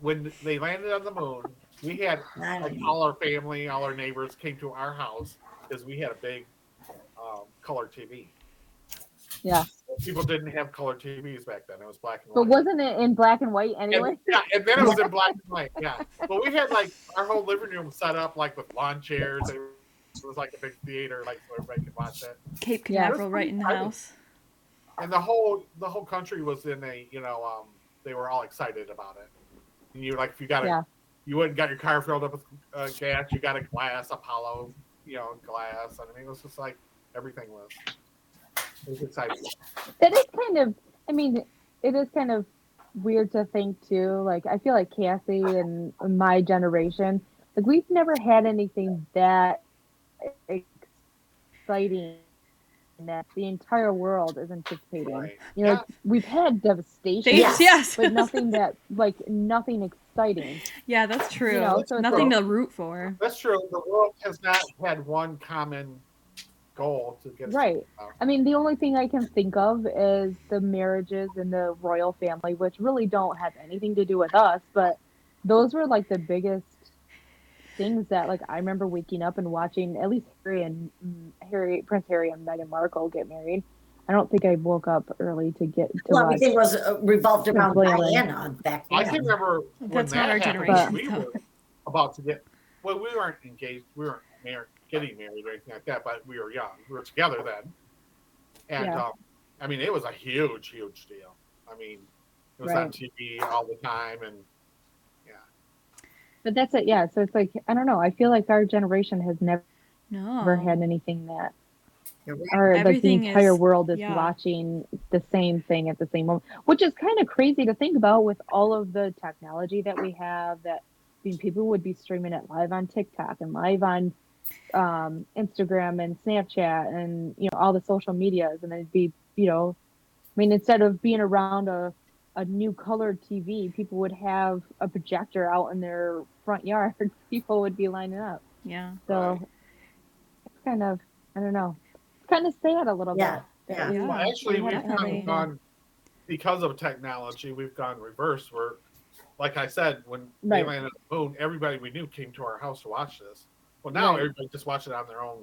when they landed on the moon. We had like all our family, all our neighbors came to our house because we had a big um, color TV. Yeah. People didn't have color TVs back then. It was black and white. But wasn't it in black and white And- anyway? yeah, and then it was in black and white. Yeah, but we had like our whole living room set up like with lawn chairs. It was like a big theater, like so everybody could watch it. Cape Yeah. Canaveral, right in the Exciting. house. And the whole the whole country was in a you know um they were all excited about it. And you like if you got a Yeah. you went and got your car filled up with uh, gas, you got a glass Apollo, you know glass. I mean it was just like everything was. It was exciting. That is kind of, I mean, it is kind of weird to think too. Like, I feel like Cassie and my generation, like, we've never had anything that exciting that the entire world is anticipating. Right. You know, Yeah. we've had devastation, Yes. yes. but nothing that, like, nothing exciting. yeah, that's true. You know, so it's Nothing like- to root for. That's true. The world has not had one common goal to get Right. I mean, the only thing I can think of is the marriages in the royal family, which really don't have anything to do with us, but those were like the biggest things that like I remember waking up and watching at least Harry and mm, Harry Prince Harry and Meghan Markle get married. I don't think I woke up early to get to well, watch. everything was uh, revolved around Completely. Diana back then. I can remember when That's that not our happened, generation, We were about to get well, we weren't engaged, we weren't married, getting married or anything like that, but we were young. We were together then, and Yeah. um, I mean, it was a huge, huge deal. I mean, it was on TV all the time, and yeah, But that's it, yeah. So it's like I don't know. I feel like our generation has never No. had anything that You're or like the entire is- world is yeah. watching the same thing at the same moment, which is kind of crazy to think about with all of the technology that we have. That I mean, people would be streaming it live on TikTok and live on um, Instagram and Snapchat and you know all the social medias, and it'd be you know, I mean, instead of being around a a new colored TV, people would have a projector out in their front yard. People would be lining up. Yeah. So Right. it's kind of, I don't know, it's kind of sad a little Yeah, bit. yeah. Yeah. well, actually, we've kind of gone because of technology. We've gone reverse. Where, like I said, when they Right. landed on the moon, everybody we knew came to our house to watch this. Well, now Right. everybody just watch it on their own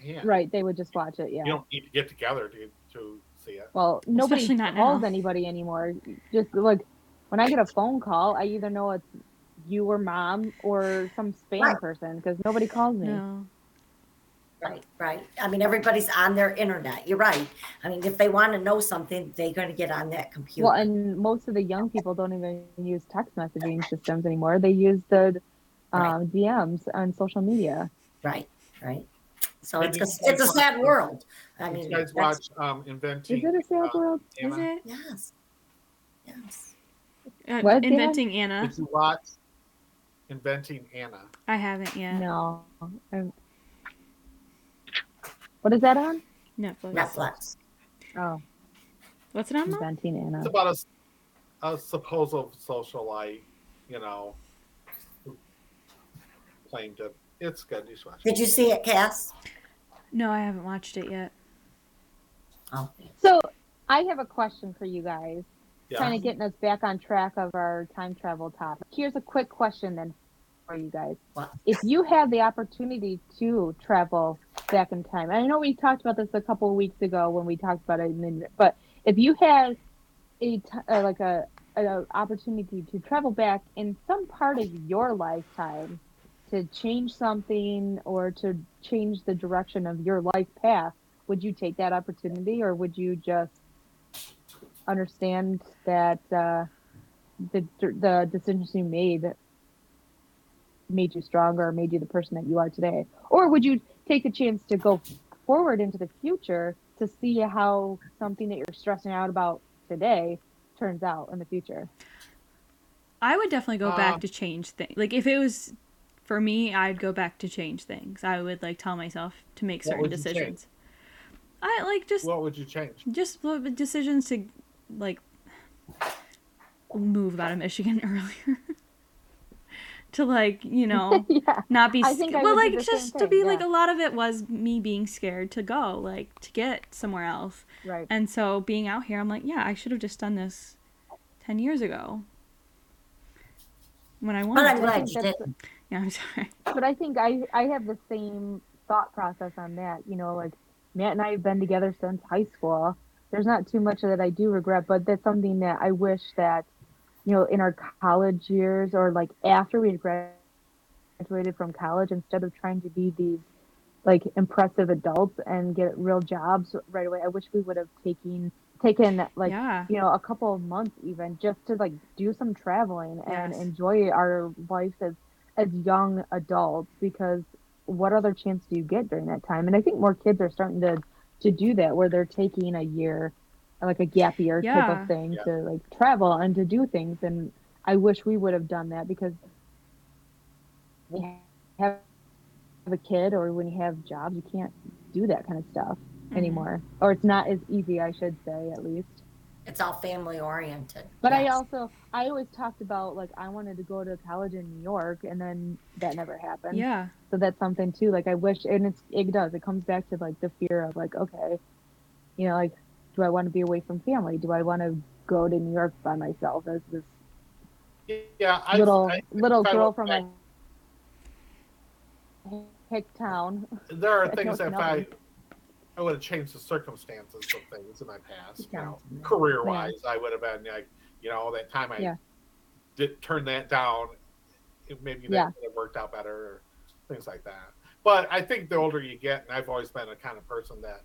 hand. Right, they would just watch it. Yeah. You don't need to get together to to see it. Well, nobody not calls now. anybody anymore. Just like when I get a phone call, I either know it's you or mom or some spam Right. person because nobody calls me. No. Right, right. I mean, everybody's on their internet. You're right. I mean, if they want to know something, they're going to get on that computer. Well, and most of the young people don't even use text messaging systems anymore. They use the Right. um, DMs on social media. right, right. So Did it's a, it's a sad watch- world. I mean, you guys watch um, Inventing? Is it a sad uh, world? Is it? Yes, yes. Uh, What, Dan? Inventing Anna. Did you watch Inventing Anna? I haven't yet. No. I'm- What is that on? Netflix. Netflix. Oh, What's it on? Mom? inventing Anna. It's about a, a supposed socialite, you know, who claimed to. It's good. You should watch it. Did you see it, Cass? No, I haven't watched it yet. Oh, So I have a question for you guys. Yeah. Kind of getting us back on track of our time travel topic. Here's a quick question then for you guys. What? If you had the opportunity to travel back in time, and I know we talked about this a couple of weeks ago when we talked about it, in the, but if you had a t- uh, like a, a opportunity to travel back in some part of your lifetime to change something or to change the direction of your life path, would you take that opportunity or would you just understand that uh, the the decisions you made made you stronger made you the person that you are today or would you take a chance to go forward into the future to see how something that you're stressing out about today turns out in the future I would definitely go back Um, to change things. Like if it was for me, I'd go back to change things. I would like tell myself to make What certain would you decisions. I like just What would you change? just decisions to like move out of Michigan earlier. to like, you know, yeah not be I think sca- I well like just to thing, be like a lot of it was me being scared to go, like to get somewhere else. right And so being out here, I'm like, yeah, I should have just done this 10 years ago. When I But wanted I'm to. glad think you that's- did. Yeah, I'm sorry. but I think I I have the same thought process on that. You know, like Matt and I have been together since high school. There's not too much that I do regret, but that's something that I wish that, you know, in our college years or like after we graduated from college, instead of trying to be these like impressive adults and get real jobs right away, I wish we would have taken taken like yeah. you know a couple of months even just to like do some traveling and Yes. enjoy our lives as as young adults because what other chance do you get during that time? And i think more kids are starting to to do that where they're taking a year like a gap year type of thing Yeah. to like travel and to do things. And i wish we would have done that because when you have a kid or when you have jobs you can't do that kind of stuff Mhm. anymore. Or it's not as easy i should say at least It's all family oriented. but I also I always talked about like I wanted to go to college in New York and then that never happened. Yeah. So that's something too. Like I wish and it's it does. It comes back to like the fear of like, okay, you know, like do I want to be away from family? Do I want to go to New York by myself as this Yeah, I, little I, little I girl look from back- a hick town? there are things that if I know. I would have changed the circumstances of things in my past. You know, career wise, I would have been like, you know, that time I Yeah. did turn that down. It, maybe that Yeah. would have worked out better, or things like that. But I think the older you get, and I've always been a kind of person that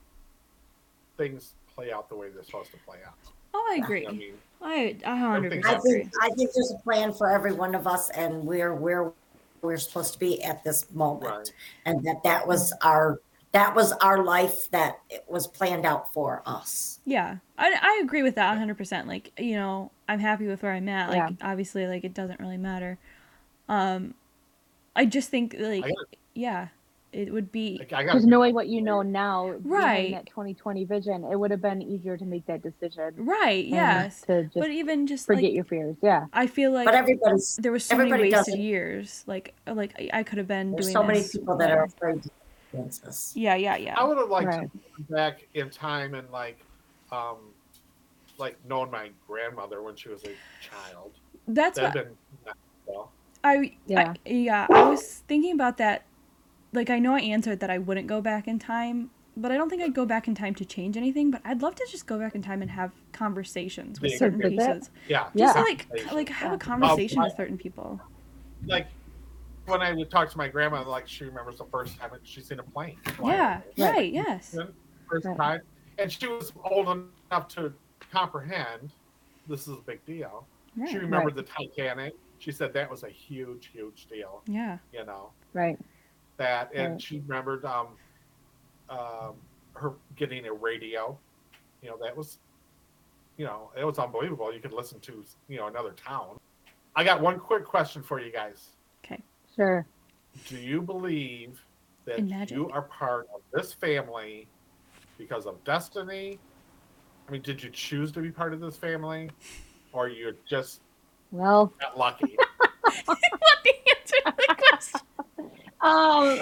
things play out the way they're supposed to play out. Oh, I agree. I mean, I a hundred I percent think I think there's a plan for every one of us, and we're where we're supposed to be at this moment, Right. and that that was our that was our life that it was planned out for us. Yeah, I, I agree with that 100%. Like, you know, I'm happy with where I'm at. Like, Yeah. obviously, like, it doesn't really matter. Um, I just think, like, got- yeah, it would be, like, Because knowing what you know now, Right. that 2020 vision, it would have been easier to make that decision. right, and yes. To just But even just, forget like, your fears. Yeah. I feel like But everybody's there was so many wasted doesn't- years. Like, like I- I could have been there's doing so many people that are afraid to experience this. Yeah, yeah, I would have liked Right. to go back in time and like, um, like known my grandmother when she was a child. That's That'd what been nice, well. I, Yeah. I yeah, I was thinking about that. Like I know I answered that I wouldn't go back in time, but I don't think I'd go back in time to change anything. But I'd love to just go back in time and have conversations with Yeah. certain pieces. Yeah. Just Yeah. like like have a conversation with certain people. like when I would talk to my grandma, like she remembers the first time she's seen a plane. Yeah, over. right, yes. First Right. time, and she was old enough to comprehend this is a big deal. She Right. remembered the Titanic. She said that was a huge, huge deal. Yeah. You know Right. that, and Right. she remembered um, um, her getting a radio. You know that was, you know, it was unbelievable. You could listen to, you know, another town. I got one quick question for you guys. Sure. Do you believe that In magic? you are part of this family because of destiny? I mean, did you choose to be part of this family, or you're just Well, not lucky? Let me answer the question. um,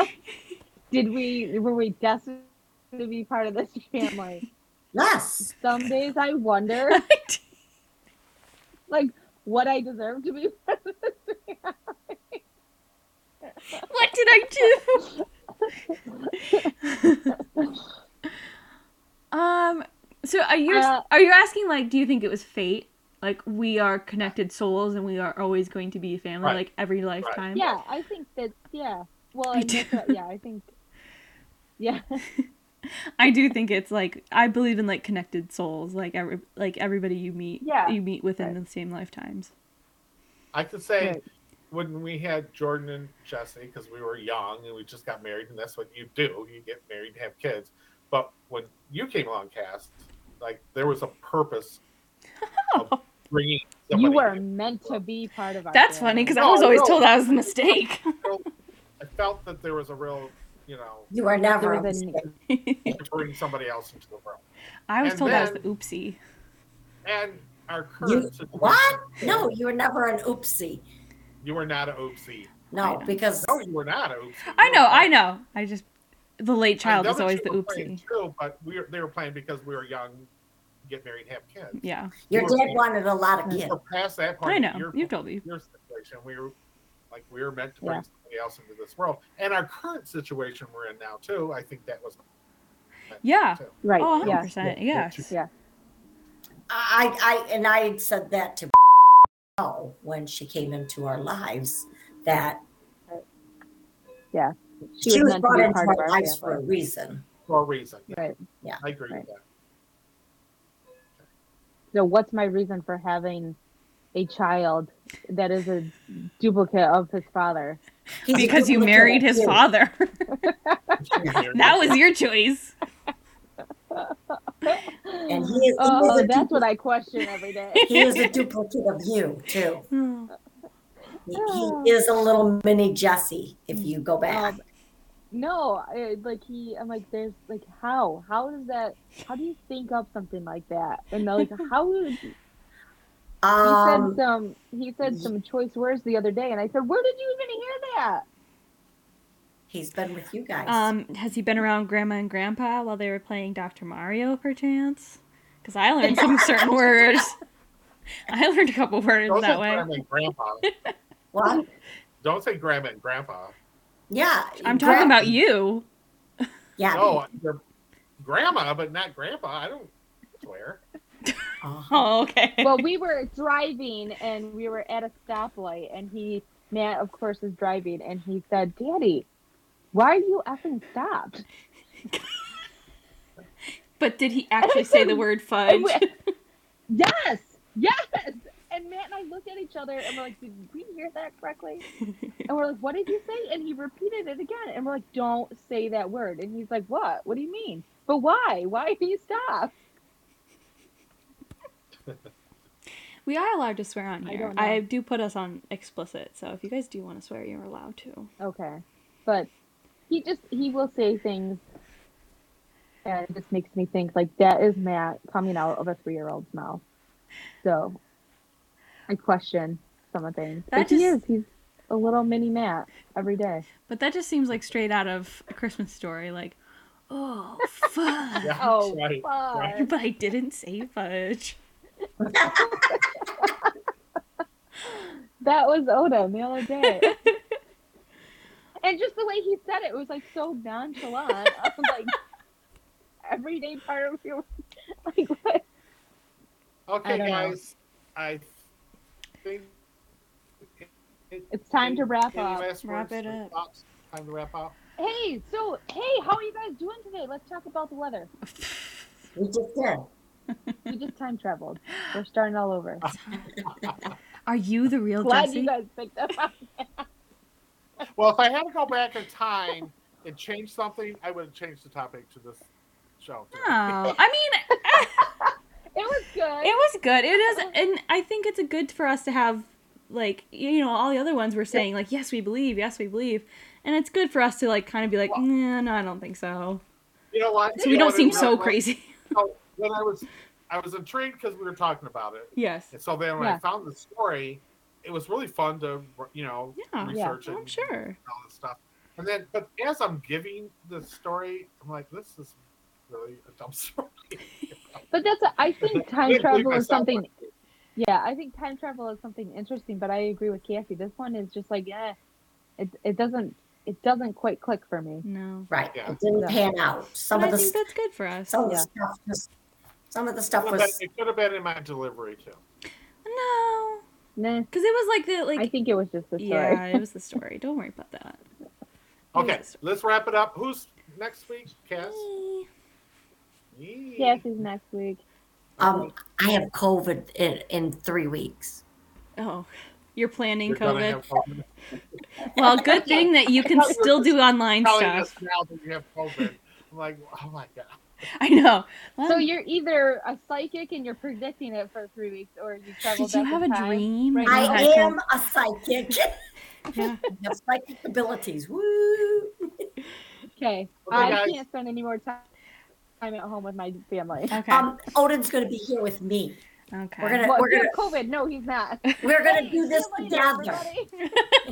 did we were we destined to be part of this family. Yes. Some days I wonder, like, what I deserve to be part of this family. what did I do? um. So are you Uh, are you asking like, do you think it was fate? Like we are connected souls and we are always going to be a family, Right. like every lifetime. Yeah, I think that. Yeah. Well, I and do. that's yeah, I think. Yeah. I do think it's like I believe in like connected souls, like every like everybody you meet, Yeah. you meet within Right. the same lifetimes. I could say Right. When we had Jordan and Jesse, because we were young and we just got married, and that's what you do. You get married and have kids. But when you came along, Cass, like there was a purpose of bringing somebody. You were in. meant to be part of our. That's family. funny because I No, was always no. told that was a mistake. I felt that there was a real, you know, You are never a mistake. bring somebody else into the world. I was And told that was the oopsie. And our current You, what? No, you were never an oopsie. You were not an oopsie. No, because No, you were not an oopsie. I know, I know. I just the late child know is always the oopsie. Too, but we were, they were playing because we were young, get married, have kids. Yeah, your you were- dad wanted a lot of We kids. were past that part. I know. Your, You told me. your situation. We were like we were meant to bring Yeah. somebody else into this world, and our current situation we're in now too. I think that was. Yeah. too. Right. Oh, 100 yeah. percent. Yeah. Yes. Yeah. I, I, and I said that to when she came into our lives that Yeah. she, She was was brought into our of our lives for a reason. For a reason. Yeah, Right. I agree Right. with that. So what's my reason for having a child that is a duplicate of his father? He's Because you married his you. father. that was your choice. And he is, he is Oh, that's what I question every day. he is a duplicate of you too. Hmm. He, he is a little mini Jesse if you go back. Um, no, like he, I'm like, there's like, how? How does that? How do you think up something like that? And like, how? would- He um, said some. He said some choice words the other day, and I said, where did you even hear that? He's been with you guys. Um, has he been around Grandma and Grandpa while they were playing Dr. Mario, perchance? Because I learned some certain words. I learned a couple words Don't say that way. grandma and grandpa. what? Don't say grandma and grandpa. Yeah. I'm talking gra- about you. Yeah. No, you're grandma, but not grandpa. I don't swear. Uh, Oh, okay. well, we were driving and we were at a stoplight, and he, Matt, of course, is driving, and he said, "Daddy, why are you effing stopped?" but did he actually say the word fudge? yes, yes. And Matt and I looked at each other and we're like, "Did we hear that correctly?" And we're like, "What did you say?" And he repeated it again, and we're like, "Don't say that word." And he's like, "What? What do you mean? But why? Why do you stop?" we are allowed to swear on here. don't. I, do put us on explicit, so if you guys do want to swear, you're allowed to. Okay, but he just he will say things, and it just makes me think like that is Matt coming out of a three year old's mouth. So I question some of things. That But he is. He's a little mini Matt every day. But that just seems like straight out of a Christmas story. Like, oh, fudge. Yeah, Oh, right. fuck. right. But I didn't say fudge. That was Oda the other day. And just the way he said it it was like so nonchalant. I was like, everyday part of your like what? Okay, I don't know. guys. I think It's time to wrap up. Wrap it up. thoughts? Time to wrap up. Hey, so hey, how are you guys doing today? Let's talk about the weather. we just did. We just time traveled. We're starting all over. Are you the real Glad Jesse? you guys picked up. On that. Well, if I had to go back in time and change something, I would have changed the topic to this show. too. Oh, I mean, It was good. it was good. It is, and I think it's a good for us to have, like, you know, all the other ones were saying like, yes, we believe, yes, we believe, and it's good for us to like kind of be like, nah, no, I don't think so. You know what? So we don't seem so crazy. So oh, when I was, I was intrigued because we were talking about it, yes. and so then when Yeah. I found the story, it was really fun to, you know, Yeah. research Yeah, it. I'm sure. and all this stuff. And then, but as I'm giving the story, I'm like, this is really a dumb story. But that's a, I think time Can't travel is myself. something. Yeah, I think time travel is something interesting. But I agree with Cassie. This one is just like, yeah, it it doesn't it doesn't quite click for me. No. Right. Yeah. It didn't Yeah. pan out. Some But of I the think st- that's good for us. some of the stuff just some of the stuff It could have was been- it could have been in my delivery too. No, Nah, because it was like the like. I think it was just the story. yeah, it was the story. Don't worry about that. Okay, the let's wrap it up. Who's next week, Cass? Me. Yee. Cassie's next week. um I have COVID in, in three weeks. Oh, you're planning You're gonna COVID. have COVID. Well, good thing that you can still do online Telling stuff. us now that you have COVID. I'm like, oh my god. I know. So you're either a psychic and you're predicting it for three weeks, or you travel did you have in a time. dream? Right I had am a psychic. Yeah. Have psychic abilities. Woo! Okay, Okay, I guys. can't spend any more time time at home with my family. Okay. Um, Odin's gonna be here with me. okay. We're gonna Well, we're gonna have COVID, no, he's not. we're gonna do this you later, together.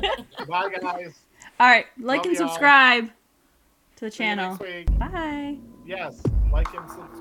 everybody. Bye guys. All right. Like Love and y'all. subscribe to the See you channel. next week. Bye. Yes, like and subscribe.